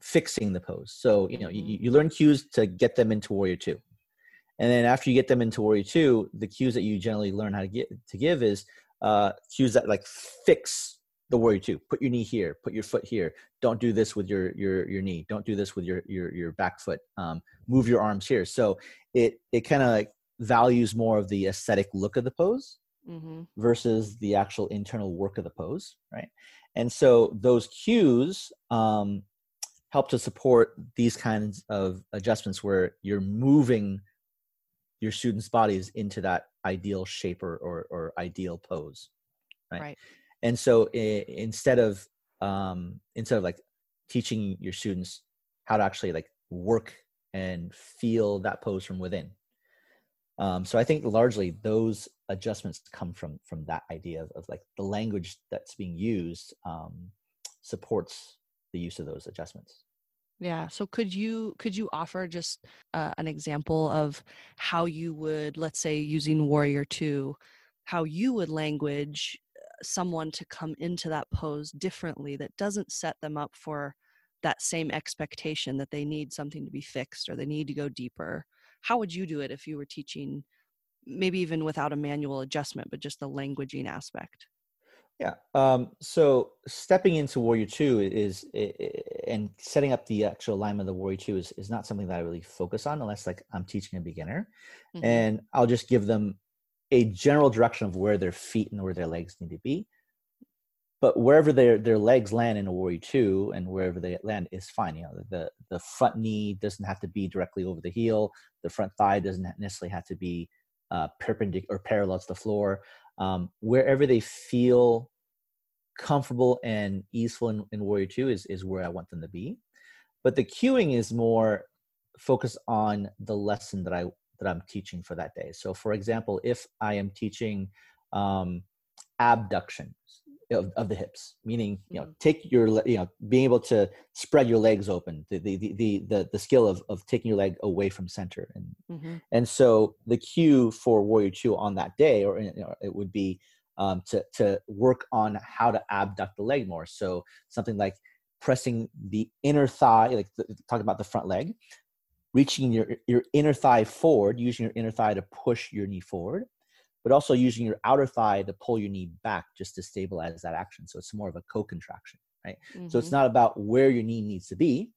fixing the pose. So you know, mm-hmm. you learn cues to get them into warrior two, and then after you get them into warrior two, the cues that you generally learn how to get to give is uh, cues that like fix the warrior two. Put your knee here. Put your foot here. Don't do this with your your your knee. Don't do this with your your your back foot. Um, move your arms here. So it it kind of like values more of the aesthetic look of the pose mm-hmm. versus the actual internal work of the pose, right? And so those cues um, help to support these kinds of adjustments where you're moving your students' bodies into that ideal shape or, or, or ideal pose, right? right? And so I- instead of um, instead of like teaching your students how to actually like work and feel that pose from within, um, so I think largely those adjustments come from from that idea of, of like the language that's being used um, supports the use of those adjustments. Yeah. So could you could you offer just uh, an example of how you would, let's say, using Warrior Two, how you would language uh, someone to come into that pose differently that doesn't set them up for that same expectation that they need something to be fixed or they need to go deeper how would you do it if you were teaching maybe even without a manual adjustment but just the languaging aspect yeah um, so stepping into warrior 2 is, and setting up the actual alignment of the warrior 2 is, is not something that i really focus on unless like i'm teaching a beginner mm-hmm. and i'll just give them a general direction of where their feet and where their legs need to be but wherever their their legs land in a warrior two and wherever they land is fine you know the the front knee doesn't have to be directly over the heel the front thigh doesn't necessarily have to be uh, perpendicular or parallel to the floor um, wherever they feel comfortable and easeful in, in warrior two is is where i want them to be. But the cueing is more focused on the lesson that i that i'm teaching for that day. So for example if i am teaching um, abductions of, of the hips meaning you know mm-hmm. take your you know being able to spread your legs open the the the the, the skill of, of taking your leg away from center and mm-hmm. and so the cue for warrior two on that day or you know, it would be um, to to work on how to abduct the leg more so something like pressing the inner thigh like the, talk about the front leg reaching your your inner thigh forward using your inner thigh to push your knee forward but also using your outer thigh to pull your knee back just to stabilize that action. So it's more of a co-contraction, right? Mm-hmm. So it's mm-hmm. not about where your knee needs to be.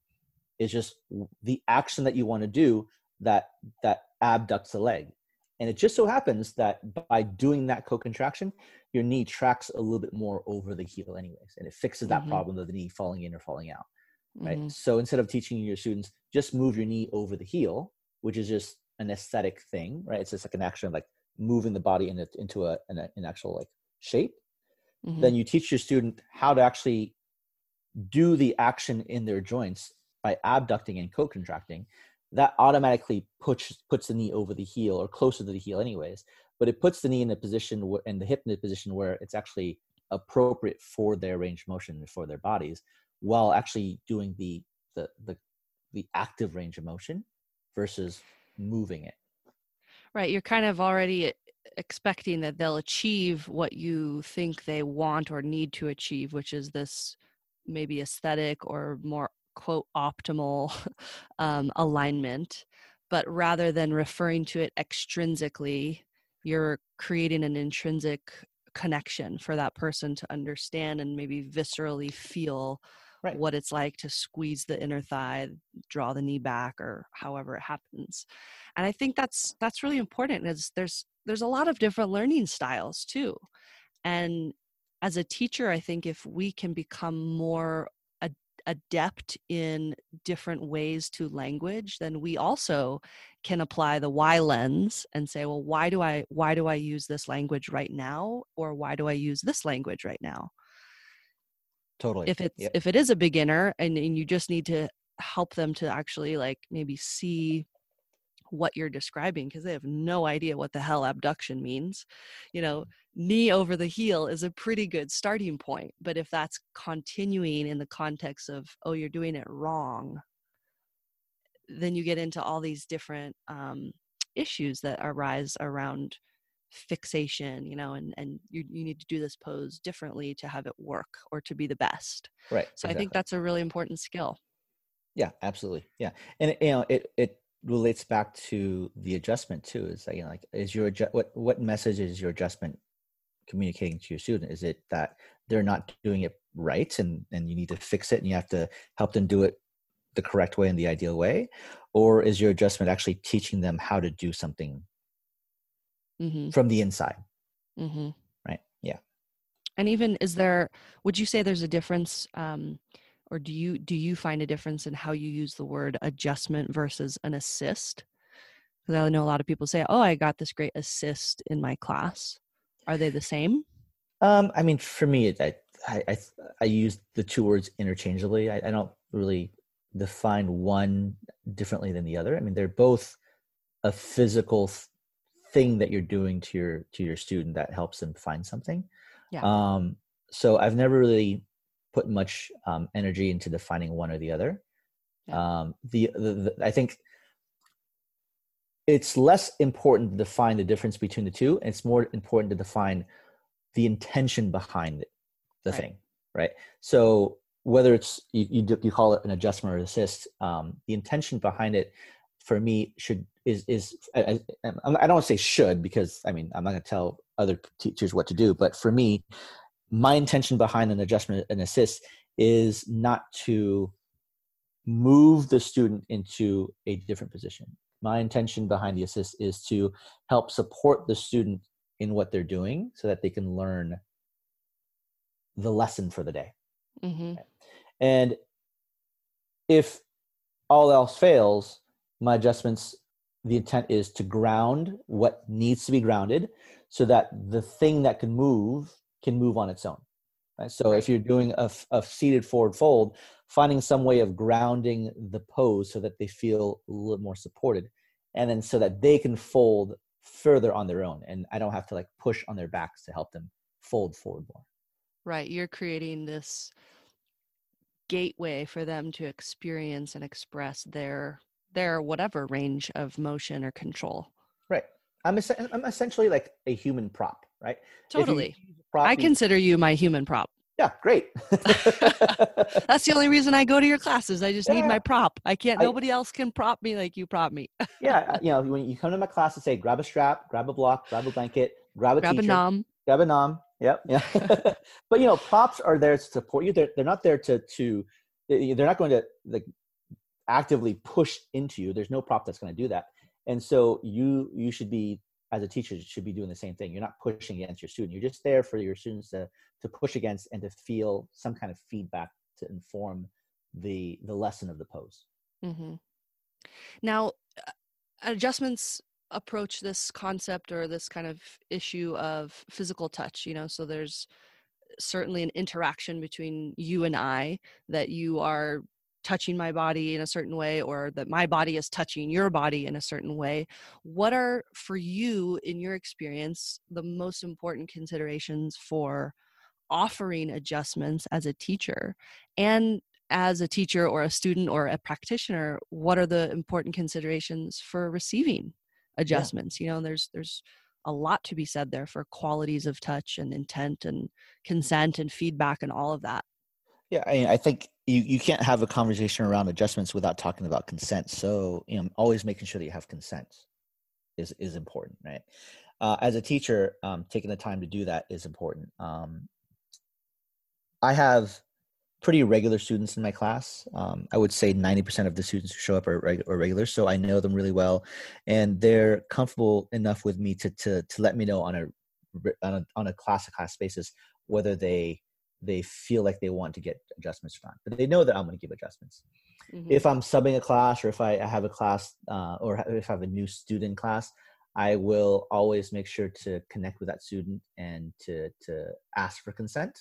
It's just the action that you want to do that that abducts the leg. And it just so happens that by doing that co-contraction, your knee tracks a little bit more over the heel anyways, and it fixes that mm-hmm. problem of the knee falling in or falling out. Right. Mm-hmm. So instead of teaching your students just move your knee over the heel, which is just an aesthetic thing, right? It's just like an action of like moving the body in a, into a, an, an actual like shape mm-hmm. then you teach your student how to actually do the action in their joints by abducting and co-contracting that automatically puts puts the knee over the heel or closer to the heel anyways but it puts the knee in a position where, and the hip in a position where it's actually appropriate for their range of motion for their bodies while actually doing the the the, the active range of motion versus moving it Right. You're kind of already expecting that they'll achieve what you think they want or need to achieve, which is this maybe aesthetic or more quote optimal [laughs] um, alignment. But rather than referring to it extrinsically, you're creating an intrinsic connection for that person to understand and maybe viscerally feel right. what it's like to squeeze the inner thigh, draw the knee back, or however it happens. And I think that's that's really important. Is there's there's a lot of different learning styles too, and as a teacher, I think if we can become more adept in different ways to language then we also can apply the why lens and say well why do i why do i use this language right now or why do i use this language right now totally. if it's yep. if it is a beginner and, and you just need to help them to actually like maybe see what you're describing because they have no idea what the hell abduction means. You know knee over the heel is a pretty good starting point but if that's continuing in the context of oh you're doing it wrong then you get into all these different um, issues that arise around fixation you know and and you, you need to do this pose differently to have it work or to be the best. Right so exactly. i think that's a really important skill. Yeah absolutely yeah and you know it it relates back to the adjustment too is that, you know like is your what what message is your adjustment communicating to your student? Is it that they're not doing it right and and you need to fix it and you have to help them do it the correct way and the ideal way? Or is your adjustment actually teaching them how to do something mm-hmm. from the inside. Mm-hmm. right? Yeah. And even is there would you say there's a difference um, or do you do you find a difference in how you use the word adjustment versus an assist? Because i know a lot of people say oh i got this great assist in my class. Are they the same? Um, i mean for me I, I i i use the two words interchangeably. I, I don't really define one differently than the other. I mean they're both a physical thing that you're doing to your to your student that helps them find something yeah. um so i've never really put much um, energy into defining one or the other. Yeah. Um, the, the, the, I think it's less important to define the difference between the two. And it's more important to define the intention behind it, the right. thing, right? So whether it's you, you, you call it an adjustment or assist, um, the intention behind it for me should is is I, I, I don't say should because I mean I'm not going to tell other teachers what to do, but for me, my intention behind an adjustment and assist is not to move the student into a different position. My intention behind the assist is to help support the student in what they're doing so that they can learn the lesson for the day. Mm-hmm. And if all else fails, my adjustments, the intent is to ground what needs to be grounded so that the thing that can move can move on its own. Right? So if you're doing a, a seated forward fold, finding some way of grounding the pose so that they feel a little more supported, and then so that they can fold further on their own, and I don't have to like push on their backs to help them fold forward more. Right, you're creating this gateway for them to experience and express their their whatever range of motion or control. Right. I'm, es- I'm essentially like a human prop, right? Totally. Prop, I consider you my human prop. Yeah, great. [laughs] [laughs] That's the only reason I go to your classes. I just yeah. need my prop. I can't. I, nobody else can prop me like you prop me. [laughs] yeah, uh, you know, when you come to my class and say, grab a strap, grab a block, grab a blanket, grab a grab a nom, grab a nom. Yep, yeah. but you know, props are there to support you. They're they're not there to to. They're not going to like actively push into you. There's no prop that's going to do that. And so you you should be as a teacher should be doing the same thing. You're not pushing against your student. You're just there for your students to to push against and to feel some kind of feedback to inform the the lesson of the pose. Mm-hmm. Now, adjustments approach this concept or this kind of issue of physical touch. You know, so there's certainly an interaction between you and I that you are touching my body in a certain way or that my body is touching your body in a certain way what are for you in your experience the most important considerations for offering adjustments as a teacher? And as a teacher or a student or a practitioner what are the important considerations for receiving adjustments? Yeah. you know there's there's a lot to be said there for qualities of touch and intent and consent and feedback and all of that yeah, I, I think you, you can't have a conversation around adjustments without talking about consent. So, you know, always making sure that you have consent is is important, right? Uh, as a teacher, um, taking the time to do that is important. Um, I have pretty regular students in my class. Um, I would say 90% of the students who show up are, reg- are regular, so I know them really well, and they're comfortable enough with me to to to let me know on a on a, on a class to class basis whether they they feel like they want to get adjustments or not, but they know that I'm going to give adjustments. Mm-hmm. If I'm subbing a class or if I have a class uh, or if I have a new student class, I will always make sure to connect with that student and to to ask for consent.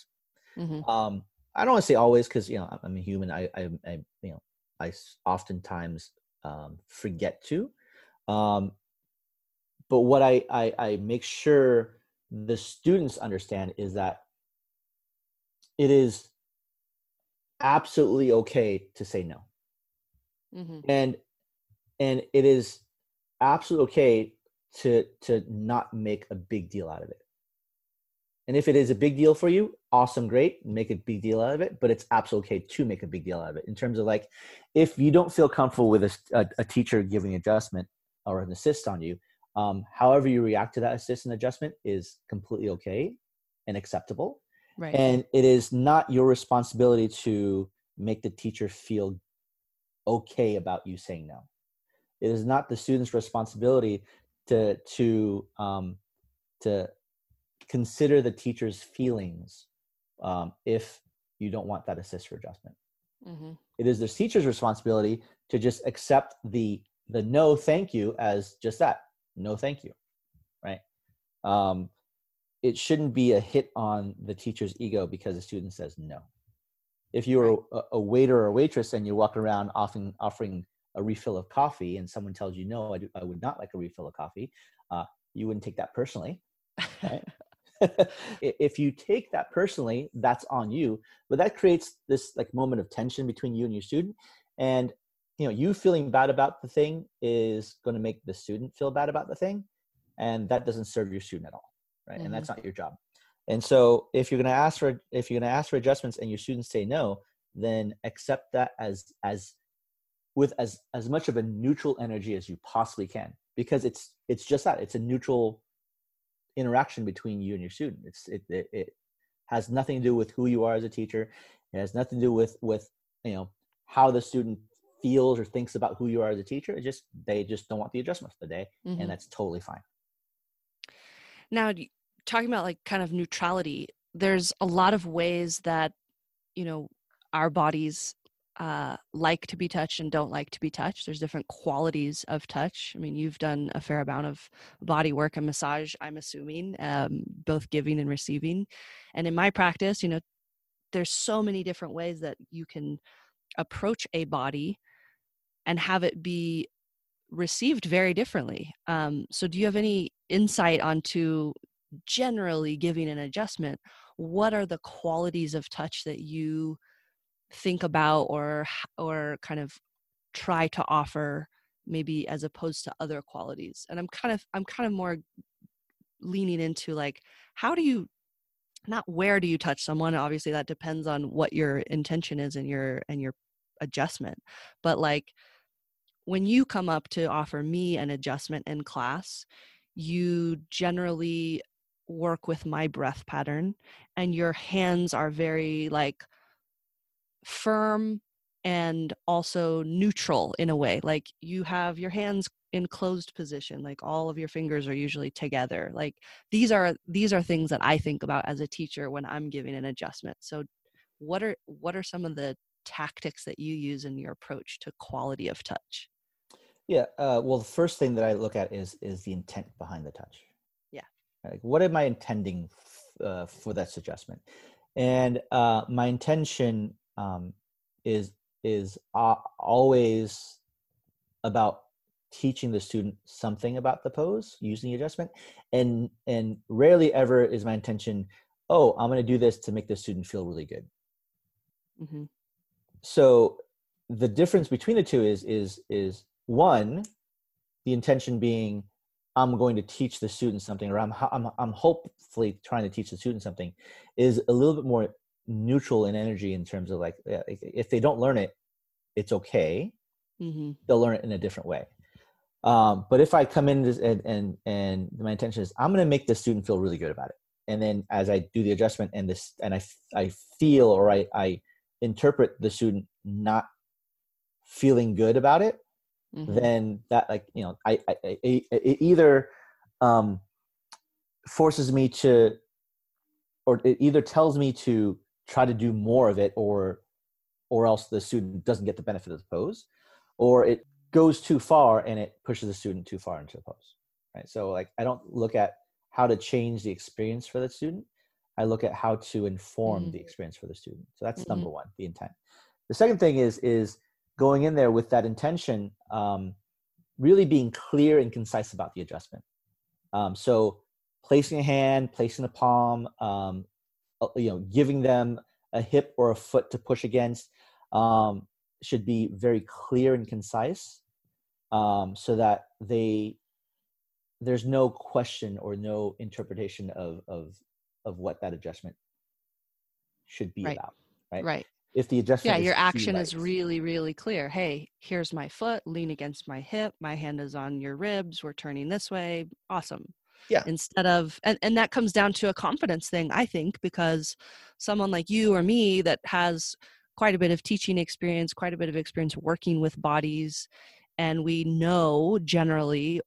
Mm-hmm. Um, I don't want to say always because you know I'm a human. I, I, I you know I oftentimes um, forget to. Um, but what I, I I make sure the students understand is that it is absolutely okay to say no. Mm-hmm. and and it is absolutely okay to to not make a big deal out of it. And if it is a big deal for you awesome great make a big deal out of it but it's absolutely okay to make a big deal out of it in terms of like if you don't feel comfortable with a, a, a teacher giving adjustment or an assist on you um, however you react to that assist and adjustment is completely okay and acceptable Right. And it is not your responsibility to make the teacher feel okay about you saying no. It is not the student's responsibility to to um, to consider the teacher's feelings um, if you don't want that assist for adjustment. Mm-hmm. It is the teacher's responsibility to just accept the the no thank you as just that no thank you, right? Um, it shouldn't be a hit on the teacher's ego because the student says no. If you're a, a waiter or a waitress and you walk around offering offering a refill of coffee and someone tells you no, I, do, I would not like a refill of coffee, uh, you wouldn't take that personally. Right? [laughs] [laughs] if you take that personally, that's on you. But that creates this like moment of tension between you and your student. And you know, you feeling bad about the thing is going to make the student feel bad about the thing, and that doesn't serve your student at all, right? mm-hmm. And that's not your job. And so, if you're going to ask for if you're going to ask for adjustments and your students say no, then accept that as as with as as much of a neutral energy as you possibly can, because it's it's just that it's a neutral interaction between you and your student. It's it, it, it has nothing to do with who you are as a teacher. It has nothing to do with with you know how the student feels or thinks about who you are as a teacher. It just they just don't want the adjustment for the day, mm-hmm. and that's totally fine. Now, talking about like kind of neutrality, there's a lot of ways that you know our bodies uh, like to be touched and don't like to be touched. There's different qualities of touch. I mean, you've done a fair amount of body work and massage, I'm assuming, um, both giving and receiving. And in my practice, you know, there's so many different ways that you can approach a body and have it be received very differently. Um, so, do you have any insight onto generally giving an adjustment? What are the qualities of touch that you think about or or kind of try to offer maybe as opposed to other qualities and i'm kind of i'm kind of more leaning into like how do you not where do you touch someone obviously that depends on what your intention is and your and your adjustment but like when you come up to offer me an adjustment in class you generally work with my breath pattern and your hands are very like firm and also neutral in a way like you have your hands in closed position like all of your fingers are usually together like these are these are things that i think about as a teacher when i'm giving an adjustment. So what are what are some of the tactics that you use in your approach to quality of touch? Yeah uh, well the first thing that i look at is is the intent behind the touch like what am i intending f- uh, for that adjustment and uh, my intention um, is is uh, always about teaching the student something about the pose using the adjustment. And and rarely ever is my intention oh i'm going to do this to make the student feel really good. Mm-hmm. so the difference between the two is is is one the intention being i'm going to teach the student something or i'm i'm, I'm hopefully trying to teach the student something is a little bit more neutral in energy in terms of like if they don't learn it it's okay. Mm-hmm. they'll learn it in a different way. Um, but if i come in and, and and my intention is i'm going to make the student feel really good about it. And then as i do the adjustment and this and i i feel or i i interpret the student not feeling good about it mm-hmm. then that like you know i, I, I it either um forces me to or it either tells me to try to do more of it or or else the student doesn't get the benefit of the pose or it goes too far and it pushes the student too far into the pose right so like i don't look at how to change the experience for the student i look at how to inform mm-hmm. the experience for the student so that's mm-hmm. number one the intent the second thing is is going in there with that intention um, really being clear and concise about the adjustment. Um, so placing a hand placing a palm um, uh, you know giving them a hip or a foot to push against um, should be very clear and concise um, so that they there's no question or no interpretation of of of what that adjustment should be right. about right? Right if the adjustment yeah your action is really really clear. Hey here's my foot lean against my hip my hand is on your ribs we're turning this way awesome. Yeah. Instead of and, and that comes down to a confidence thing i think because someone like you or me that has quite a bit of teaching experience quite a bit of experience working with bodies and we know generally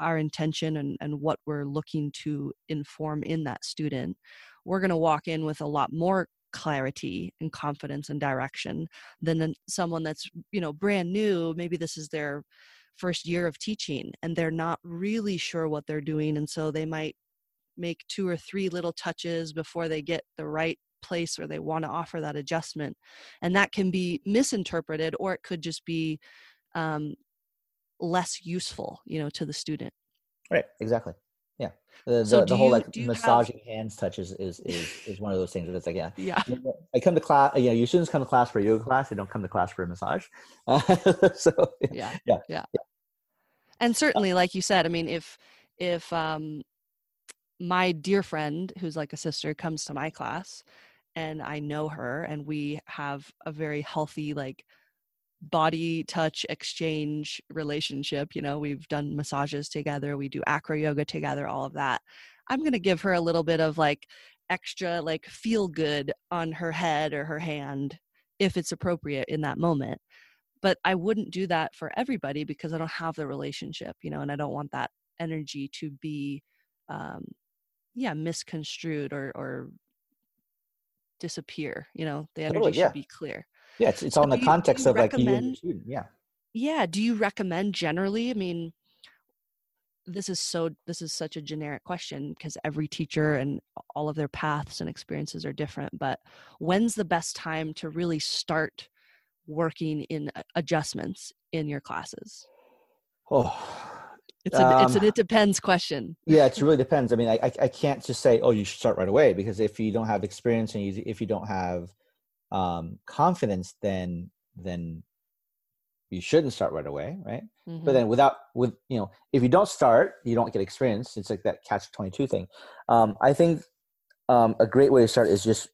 our intention and, and what we're looking to inform in that student we're going to walk in with a lot more clarity and confidence and direction than someone that's you know brand new maybe this is their first year of teaching and they're not really sure what they're doing and so they might make two or three little touches before they get the right place where they want to offer that adjustment. And that can be misinterpreted or it could just be um, less useful you know to the student. Right exactly yeah the, so the, the whole you, like massaging have... hands touches is, is is one of those things that it's like yeah. Yeah. I come to class yeah your students come to class for a yoga class they don't come to class for a massage. Uh, [laughs] so yeah. yeah. yeah. Yeah. And certainly like you said i mean if if um my dear friend who's like a sister comes to my class and i know her and we have a very healthy like body touch exchange relationship you know we've done massages together we do acro yoga together all of that. I'm going to give her a little bit of like extra like feel good on her head or her hand if it's appropriate in that moment. But i wouldn't do that for everybody because i don't have the relationship you know and i don't want that energy to be um yeah misconstrued or or disappear you know? The energy totally, yeah. should be clear yeah, it's, it's on the you, context of like you and student. Yeah. Yeah. Do you recommend generally? I mean, this is so this is such a generic question because every teacher and all of their paths and experiences are different but when's the best time to really start working in adjustments in your classes oh it's a, um, it's an it depends question yeah it really depends i mean I, I can't just say oh you should start right away because if you don't have experience and you, if you don't have um, confidence, then then you shouldn't start right away, right? Mm-hmm. But then without with you know, if you don't start, you don't get experience. It's like that catch twenty two thing. Um, I think um, a great way to start is just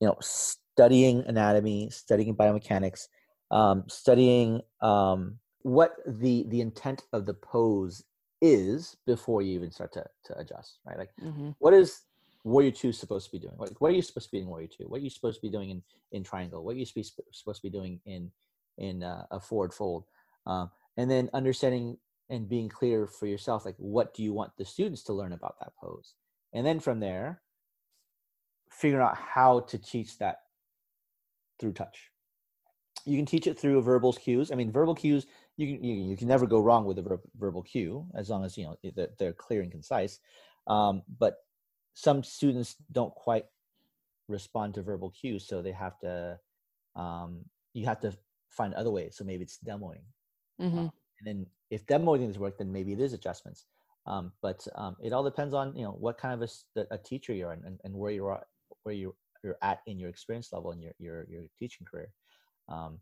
you know studying anatomy, studying biomechanics, um, studying um, what the the intent of the pose is before you even start to to adjust, right? Like mm-hmm. what is Warrior Two is supposed to be doing? Like, what are you supposed to be in Warrior Two? What are you supposed to be doing in in Triangle? What are you supposed to be doing in in uh, a forward fold? Um, and then understanding and being clear for yourself, like what do you want the students to learn about that pose? And then from there, figuring out how to teach that through touch. You can teach it through verbal cues. I mean, verbal cues you can you, you can never go wrong with a ver- verbal cue as long as you know they're, they're clear and concise. Um, but some students don't quite respond to verbal cues so they have to um, you have to find other ways. So maybe it's demoing. Mm-hmm. um, and then if demoing doesn't work then maybe it is adjustments. Um, but um, it all depends on you know what kind of a, a teacher you're in and, and where you're at, where you you're at in your experience level in your your, your teaching career. Um,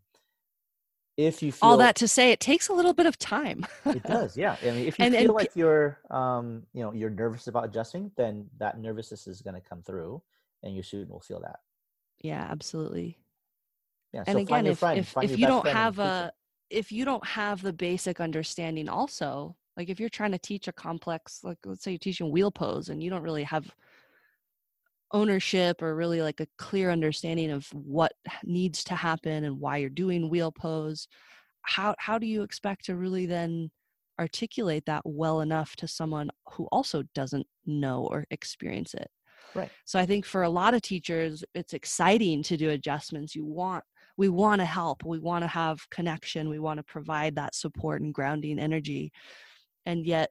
if you feel all that to say it takes a little bit of time. It does yeah. I mean if you [laughs] and, feel and, like you're um you know you're nervous about adjusting then that nervousness is going to come through and your student will feel that. Yeah absolutely. Yeah and so again if, friend, if, if you don't have a if you don't have the basic understanding also like if you're trying to teach a complex like let's say you're teaching wheel pose and you don't really have ownership or really like a clear understanding of what needs to happen and why you're doing wheel pose how how do you expect to really then articulate that well enough to someone who also doesn't know or experience it? Right. So i think for a lot of teachers it's exciting to do adjustments. You want we want to help we want to have connection we want to provide that support and grounding energy. And yet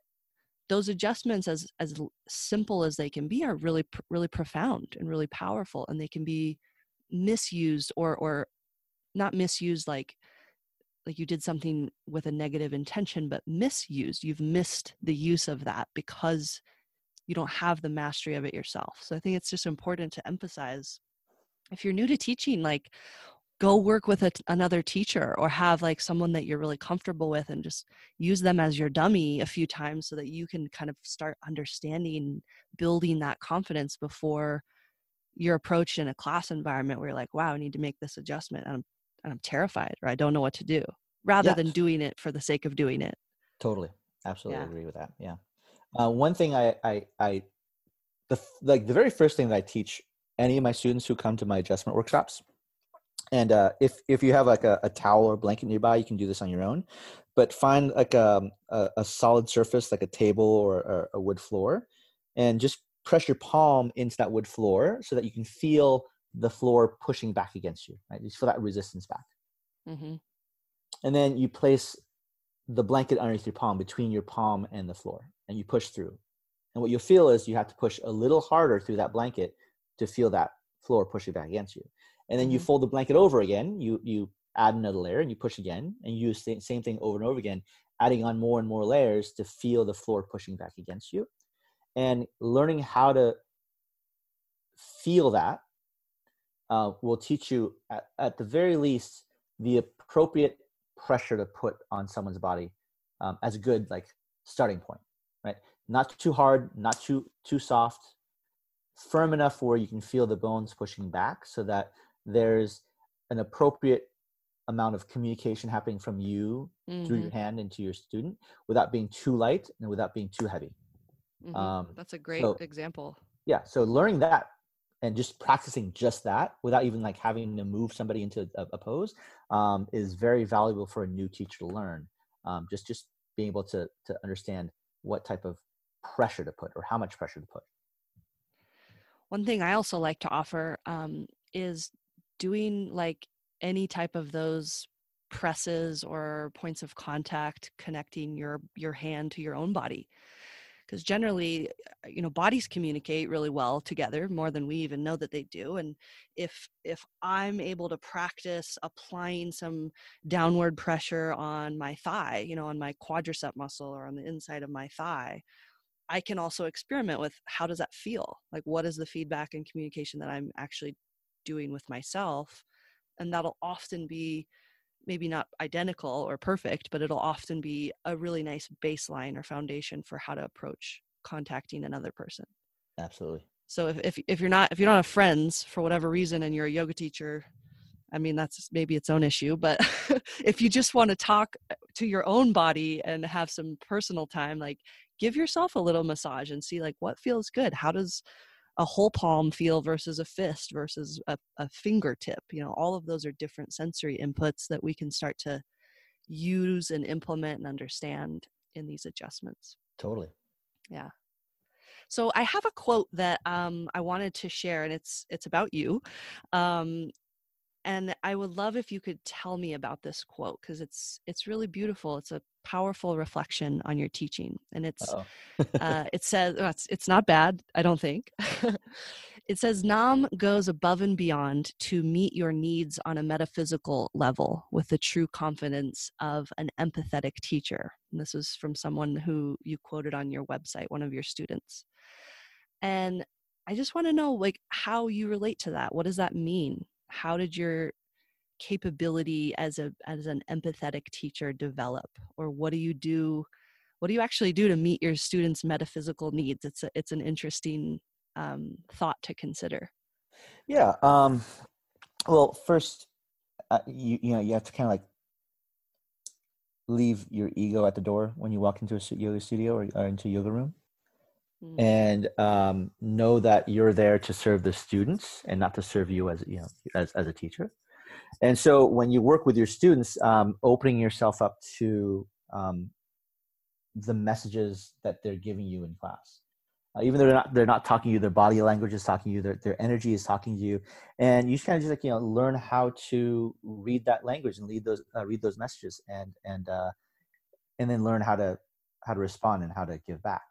those adjustments as as simple as they can be are really really profound and really powerful and they can be misused or or not misused like like you did something with a negative intention but misused. You've missed the use of that because you don't have the mastery of it yourself. So i think it's just important to emphasize if you're new to teaching like go work with a, another teacher or have like someone that you're really comfortable with and just use them as your dummy a few times so that you can kind of start understanding building that confidence before you're approached in a class environment where you're like wow i need to make this adjustment and i'm, and I'm terrified or i don't know what to do rather than doing it for the sake of doing it. Totally. Absolutely yeah. agree with that. Yeah. Uh, one thing i i i the like the very first thing that i teach any of my students who come to my adjustment workshops and uh, if if you have like a, a, towel or blanket nearby, you can do this on your own. but find like a, a, a solid surface like a table or, or a wood floor and just press your palm into that wood floor so that you can feel the floor pushing back against you right you feel that resistance back mm-hmm. and then you place the blanket underneath your palm between your palm and the floor and you push through and what you'll feel is you have to push a little harder through that blanket to feel that floor pushing back against you and then you mm-hmm. fold the blanket over again you you add another layer and you push again and you use the same thing over and over again adding on more and more layers to feel the floor pushing back against you and learning how to feel that uh, will teach you at, at, the very least the appropriate pressure to put on someone's body um, as a good like starting point right not too hard not too too soft firm enough where you can feel the bones pushing back so that there's an appropriate amount of communication happening from you mm-hmm. through your mm-hmm. hand into your student without being too light and without being too heavy. Mm-hmm. Um, That's a great so, example. Yeah. So learning that and just practicing just that without even like having to move somebody into a, a pose um, is very valuable for a new teacher to learn. Um, just just being able to to understand what type of pressure to put or how much pressure to put. One thing I also like to offer um, is doing like any type of those presses or points of contact connecting your your hand to your own body? Because generally uh, you know bodies communicate really well together more than we even know that they do and if if i'm able to practice applying some downward pressure on my thigh you know on my quadricep muscle or on the inside of my thigh i can also experiment with how does that feel? Like what is the feedback and communication that i'm actually doing with myself and that'll often be maybe not identical or perfect but it'll often be a really nice baseline or foundation for how to approach contacting another person. Absolutely. So if, if, if you're not if you don't have friends for whatever reason and you're a yoga teacher i mean that's maybe its own issue but [laughs] if you just want to talk to your own body and have some personal time like give yourself a little massage and see like what feels good? How does a whole palm feel versus a fist versus a, a fingertip you know all of those are different sensory inputs that we can start to use and implement and understand in these adjustments. Totally. Yeah. So i have a quote that um, i wanted to share and it's it's about you. Um, and i would love if you could tell me about this quote because it's it's really beautiful. It's a powerful reflection on your teaching and it's uh, [laughs] it says oh, it's, it's not bad i don't think. [laughs] It says nam goes above and beyond to meet your needs on a metaphysical level with the true confidence of an empathetic teacher. And this is from someone who you quoted on your website one of your students. And i just want to know like how you relate to that. What does that mean how did your capability as a as an empathetic teacher develop? Or what do you do what do you actually do to meet your students metaphysical needs? It's a, it's an interesting um, thought to consider. Yeah um, well first uh, you you know you have to kind of like leave your ego at the door when you walk into a yoga studio or, or into a yoga room mm. and um, know that you're there to serve the students and not to serve you as you know as, as a teacher and so when you work with your students um, opening yourself up to um, the messages that they're giving you in class uh, even though they're not they're not talking to you their body language is talking to you their, their energy is talking to you and you just kind of just like you know learn how to read that language and read those uh, read those messages and and uh, and then learn how to how to respond and how to give back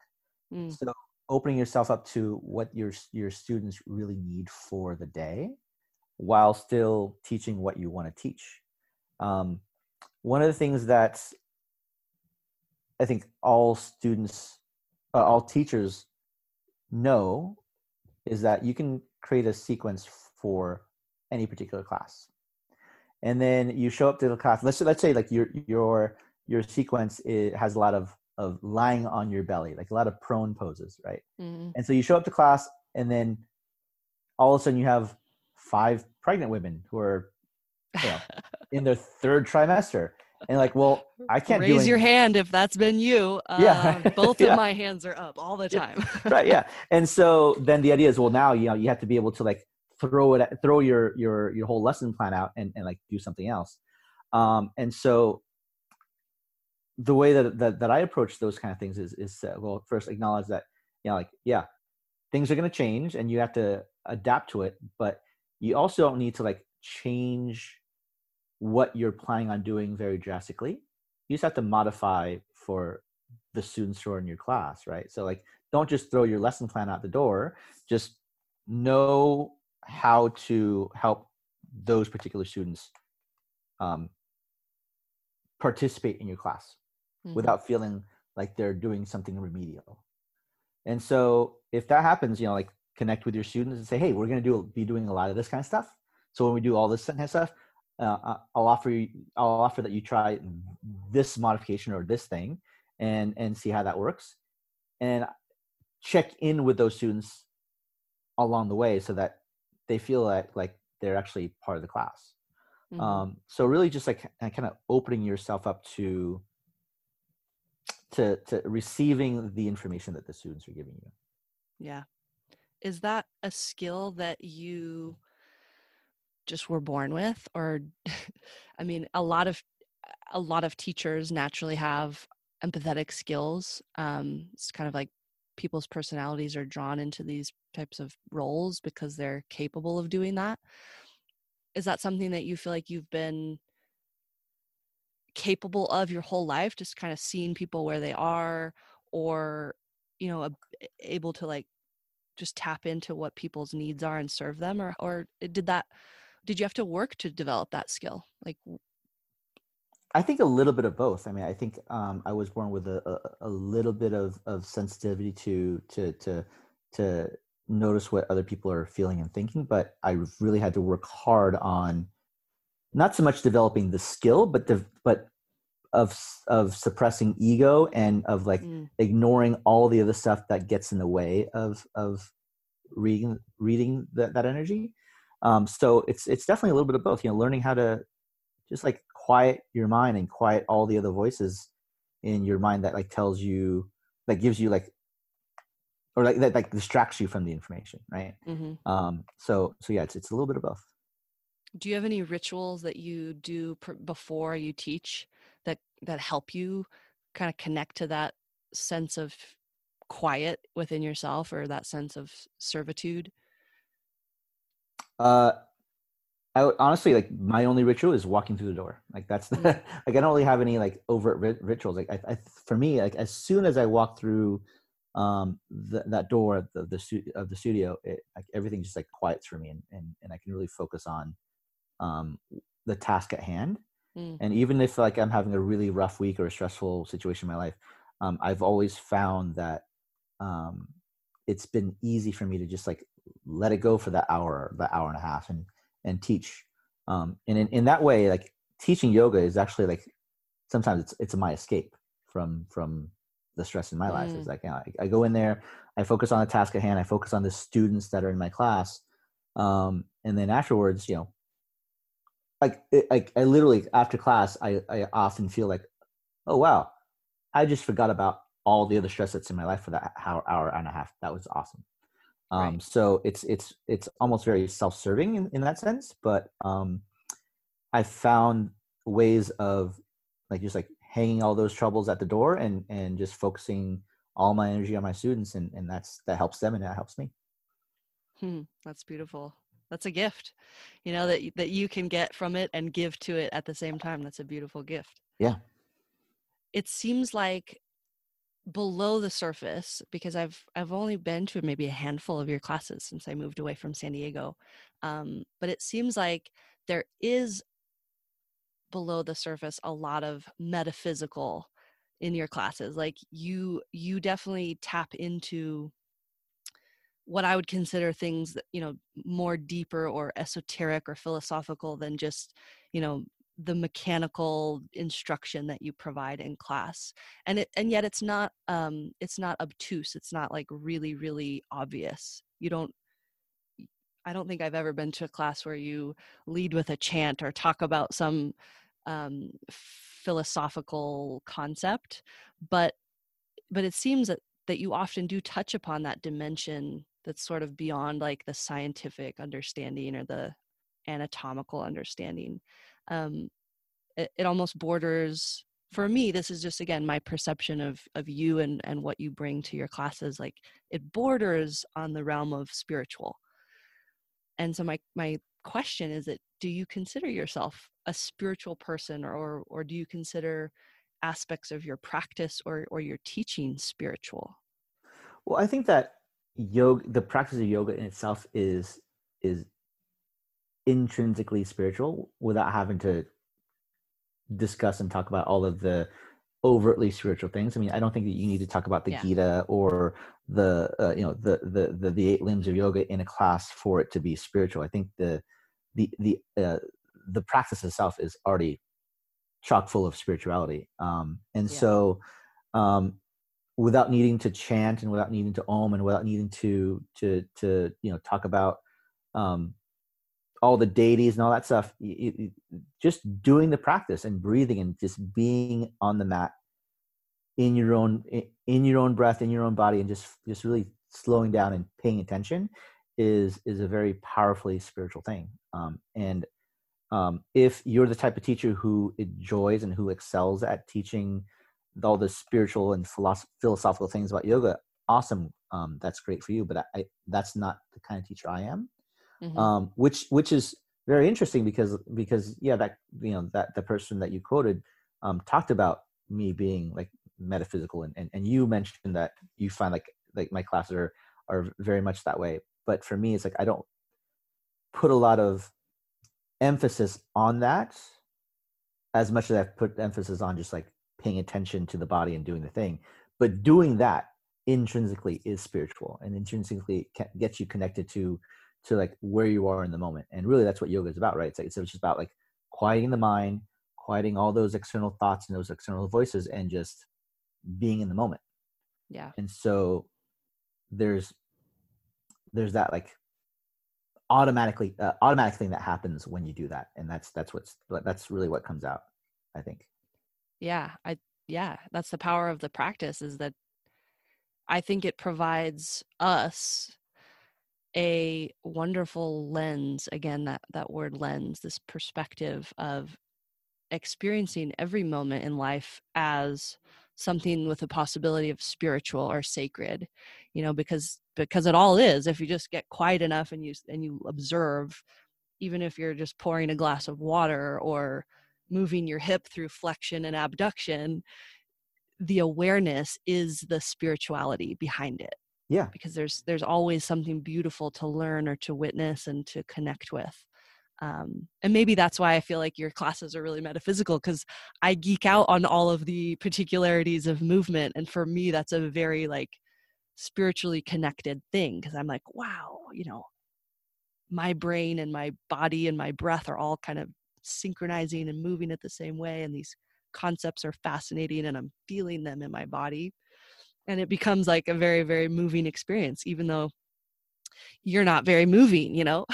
mm. so opening yourself up to what your your students really need for the day while still teaching what you want to teach. Um, one of the things that i think all students uh, all teachers know is that you can create a sequence for any particular class. And then you show up to the class let's let's say like your your your sequence has a lot of of lying on your belly, like a lot of prone poses, right? Mm-hmm. And so you show up to class, and then all of a sudden you have five pregnant women who are you know, [laughs] in their third trimester. And like, well, I can't raise your hand if that's been you. [laughs] Uh, yeah, both yeah. of my hands are up all the time. Yeah. [laughs] right. Yeah. And so then the idea is, well, now you know you have to be able to like throw it, throw your your your whole lesson plan out and and like do something else. Um, and so the way that, that that I approach those kind of things is is uh, well first acknowledge that you know like yeah things are going to change and you have to adapt to it but you also don't need to like change what you're planning on doing very drastically. You just have to modify for the students who are in your class right? So like don't just throw your lesson plan out the door. Just know how to help those particular students um, participate in your class mm-hmm. without feeling like they're doing something remedial and so if that happens you know like connect with your students and say hey we're going to do be doing a lot of this kind of stuff so when we do all this kind of stuff uh, i'll offer you i'll offer that you try this modification or this thing and and see how that works and check in with those students along the way so that they feel like like they're actually part of the class mm-hmm. um, so really just like kind of opening yourself up to to to receiving the information that the students are giving you. Yeah. Is that a skill that you just were born with or [laughs] i mean a lot of a lot of teachers naturally have empathetic skills um, it's kind of like people's personalities are drawn into these types of roles because they're capable of doing that. Is that something that you feel like you've been capable of your whole life just kind of seeing people where they are or you know able to like just tap into what people's needs are and serve them or or did that did you have to work to develop that skill like I think a little bit of both. I mean, I think um, I was born with a, a, a, little bit of, of sensitivity to to to to notice what other people are feeling and thinking, but I really had to work hard on not so much developing the skill, but the, but of of suppressing ego and of like mm. ignoring all the other stuff that gets in the way of of reading reading that, that energy. Um, so it's it's definitely a little bit of both. You know, learning how to just like quiet your mind and quiet all the other voices in your mind that like tells you that gives you like or like that like distracts you from the information right mm-hmm. um so so yeah it's it's a little bit of both do you have any rituals that you do pr- before you teach that that help you kind of connect to that sense of quiet within yourself or that sense of servitude uh I honestly like my only ritual is walking through the door. Like that's the, mm. [laughs] like I don't really have any like overt ri- rituals. Like I, I, for me, like as soon as I walk through um the, that door of the, the stu- of the studio, it, like everything just like quiets for me, and, and and I can really focus on um the task at hand. Mm. And even if like I'm having a really rough week or a stressful situation in my life, um, I've always found that um, it's been easy for me to just like let it go for that hour, that hour and a half, and and teach. Um, and in, in that way, like teaching yoga is actually like sometimes it's it's my escape from from the stress in my mm. life. It's like you know, I, I, go in there, I focus on the task at hand, I focus on the students that are in my class, um, and then afterwards, you know, like it, like I literally after class, I I often feel like, oh wow, I just forgot about all the other stress that's in my life for that hour hour and a half. That was awesome. Um, right. So it's it's it's almost very self-serving in, in that sense, but um, I found ways of like just like hanging all those troubles at the door and and just focusing all my energy on my students, and and that's that helps them and that helps me. Hmm, that's beautiful. That's a gift, you know that that you can get from it and give to it at the same time. That's a beautiful gift. Yeah. It seems like below the surface because I've I've only been to maybe a handful of your classes since I moved away from San Diego, um, but it seems like there is below the surface a lot of metaphysical in your classes. Like you you definitely tap into what I would consider things that you know more deeper or esoteric or philosophical than just you know the mechanical instruction that you provide in class. And it and yet it's not um it's not obtuse. It's not like really really obvious. You don't i don't think i've ever been to a class where you lead with a chant or talk about some um philosophical concept but but it seems that that you often do touch upon that dimension that's sort of beyond like the scientific understanding or the anatomical understanding. Um, it, it almost borders for me this is just again my perception of of you and and what you bring to your classes like it borders on the realm of spiritual. And so my my question is that do you consider yourself a spiritual person or or do you consider aspects of your practice or or your teaching spiritual? Well i think that yoga the practice of yoga in itself is is intrinsically spiritual without having to discuss and talk about all of the overtly spiritual things. I mean, I don't think that you need to talk about the yeah. Gita or the uh, you know the, the the the eight limbs of yoga in a class for it to be spiritual. I think the the the uh, the practice itself is already chock full of spirituality, um, and yeah. so um, without needing to chant and without needing to om and without needing to to to you know talk about um, all the deities and all that stuff just doing the practice and breathing and just being on the mat in your own in your own breath in your own body and just just really slowing down and paying attention is is a very powerfully spiritual thing. Um, and um, if you're the type of teacher who enjoys and who excels at teaching all the spiritual and philosoph- philosophical things about yoga awesome um, that's great for you but I, I, that's not the kind of teacher i am mm-hmm. um, which which is very interesting because because yeah that you know that the person that you quoted um, talked about me being like metaphysical and, and and you mentioned that you find like like my classes are are very much that way but for me it's like i don't put a lot of emphasis on that as much as I've put emphasis on just like paying attention to the body and doing the thing but doing that intrinsically is spiritual and intrinsically gets you connected to to like where you are in the moment and really that's what yoga is about right? It's, like, it's just about like quieting the mind quieting all those external thoughts and those external voices and just being in the moment. Yeah. And so there's there's that like automatically uh, automatic thing that happens when you do that and that's that's what's that's really what comes out i think yeah i yeah that's the power of the practice is that i think it provides us a wonderful lens again that that word lens this perspective of experiencing every moment in life as something with a possibility of spiritual or sacred you know because because it all is if you just get quiet enough and you and you observe even if you're just pouring a glass of water or moving your hip through flexion and abduction the awareness is the spirituality behind it. Yeah. Because there's there's always something beautiful to learn or to witness and to connect with. Um, and maybe that's why i feel like your classes are really metaphysical because i geek out on all of the particularities of movement. And for me that's a very like spiritually connected thing because i'm like wow you know my brain and my body and my breath are all kind of synchronizing and moving it the same way and these concepts are fascinating and i'm feeling them in my body. And it becomes like a very very moving experience even though you're not very moving you know?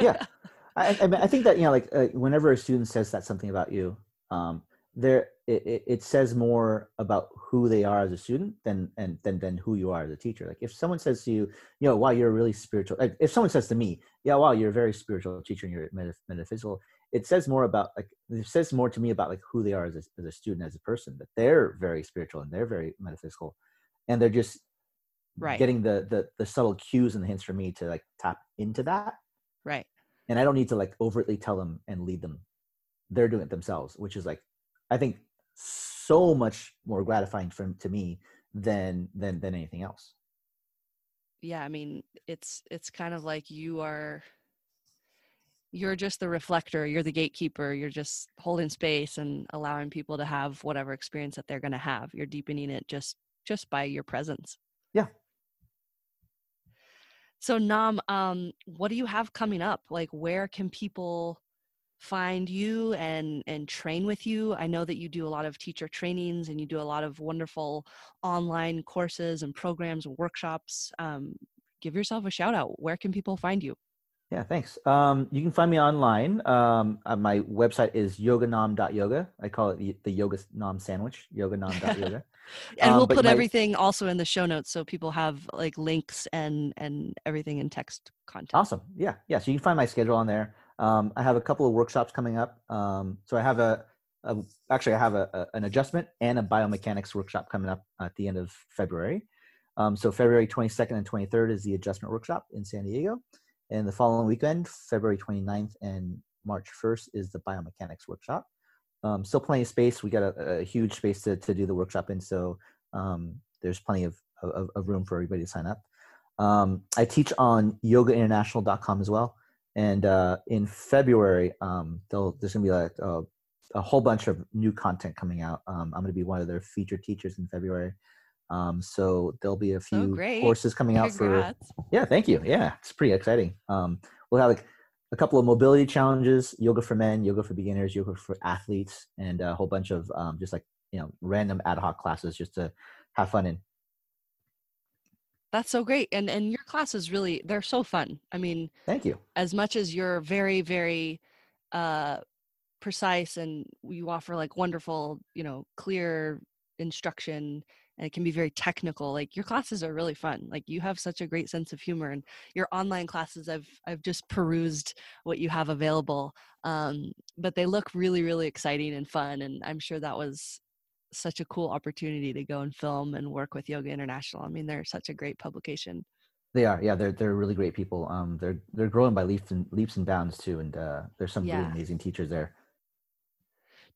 Yeah. [laughs] I, I, I, think that you know like uh, whenever a student says that something about you um there it, it says more about who they are as a student than and than than who you are as a teacher. Like if someone says to you you know wow you're a really spiritual like if someone says to me yeah wow you're a very spiritual teacher and you're metaphysical it says more about like it says more to me about like who they are as a, as a student as a person that they're very spiritual and they're very metaphysical and they're just right. getting the the the subtle cues and the hints for me to like tap into that. Right. And i don't need to like overtly tell them and lead them. They're doing it themselves which is like i think so much more gratifying for to me than than than anything else. Yeah i mean it's it's kind of like you are you're just the reflector you're the gatekeeper you're just holding space and allowing people to have whatever experience that they're going to have you're deepening it just just by your presence. Yeah. So Nam, um, what do you have coming up? Like where can people find you and and train with you? I know that you do a lot of teacher trainings and you do a lot of wonderful online courses and programs and workshops. Um, give yourself a shout out. Where can people find you? Yeah, thanks. Um, you can find me online. Um, my website is yoganam.yoga. I call it the, yoga nam sandwich, yoganam.yoga. [laughs] and um, we'll put my, everything also in the show notes so people have like links and and everything in text content. Awesome. Yeah. Yeah. So you can find my schedule on there. Um, I have a couple of workshops coming up. Um, so I have a uh, actually, I have a, a, an adjustment and a biomechanics workshop coming up at the end of February. Um, so February 22nd and 23rd is the adjustment workshop in San Diego. And the following weekend, February 29th and March 1st, is the biomechanics workshop. Um, still plenty of space. We got a, a, huge space to, to do the workshop in, so um, there's plenty of, of, of, room for everybody to sign up. Um, I teach on yogainternational.com as well. And uh, in February, um, there's going to be like a, a, whole bunch of new content coming out. Um, I'm going to be one of their featured teachers in February. Um, so there'll be a few oh, courses coming out Congrats. for. Yeah, thank you. Yeah, it's pretty exciting. Um, we'll have like a couple of mobility challenges: yoga for men, yoga for beginners, yoga for athletes, and a whole bunch of um, just like you know random ad hoc classes just to have fun in. That's so great. And and your classes really they're so fun. I mean, thank you. As much as you're very very uh precise and you offer like wonderful, you know, clear instruction and it can be very technical like your classes are really fun like you have such a great sense of humor and your online classes i've i've just perused what you have available um, but they look really really exciting and fun and i'm sure that was such a cool opportunity to go and film and work with yoga international. I mean they're such a great publication. They are yeah they're they're really great people um they're they're growing by leaps and leaps and bounds too and uh there's some yeah. really amazing teachers there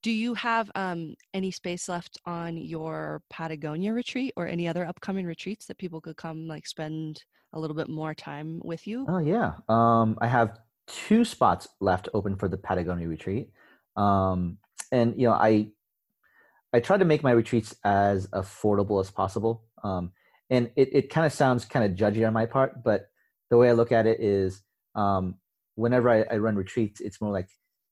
do you have um, any space left on your Patagonia retreat or any other upcoming retreats that people could come like spend a little bit more time with you? Oh yeah, um, I have two spots left open for the Patagonia retreat, um, and you know I I try to make my retreats as affordable as possible. Um, and it, it kind of sounds kind of judgy on my part, but the way I look at it is um, whenever I, I run retreats, it's more like,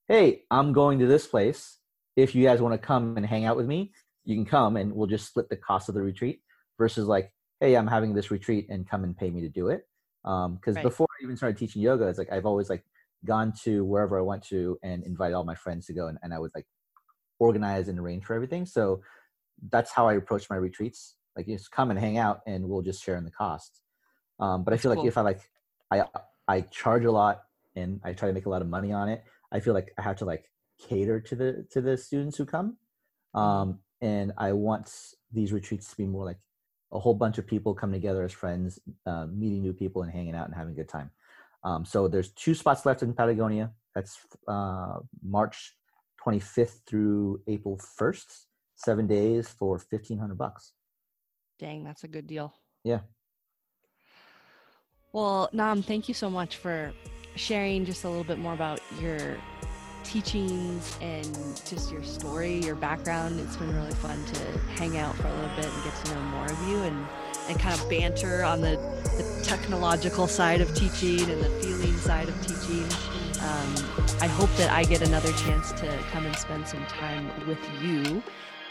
hey, I'm going to this place if you guys want to come and hang out with me, you can come and we'll just split the cost of the retreat versus like, hey, I'm having this retreat and come and pay me to do it. Because um, right. before I even started teaching yoga, it's like I've always like gone to wherever I went to and invited all my friends to go, and, and I would like organize and arrange for everything. So that's how I approach my retreats. Like, just come and hang out, and we'll just share in the cost. Um, but I feel like if I like, I I charge a lot and I try to make a lot of money on it. I feel like I have to like cater to the to the students who come. Mm-hmm. um, and i want these retreats to be more like a whole bunch of people coming together as friends uh, meeting new people and hanging out and having a good time. Um, so there's two spots left in patagonia. That's uh, march 25th through april 1st seven days for 1500 bucks. Dang that's a good deal. Yeah. Well nam thank you so much for sharing just a little bit more about your teachings and just your story, your background. It's been really fun to hang out for a little bit and get to know more of you and, and kind of banter on the, the technological side of teaching and the feeling side of teaching. Um, I hope that I get another chance to come and spend some time with you.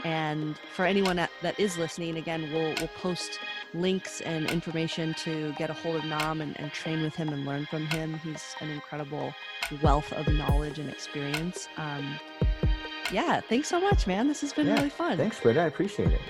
And for anyone that, that is listening, again, we'll, we'll post links and information to get a hold of Nam and, and train with him and learn from him. He's an incredible wealth of knowledge and experience. Um, yeah, thanks so much, man. This has been yeah, really fun. Thanks, Britta. I appreciate it.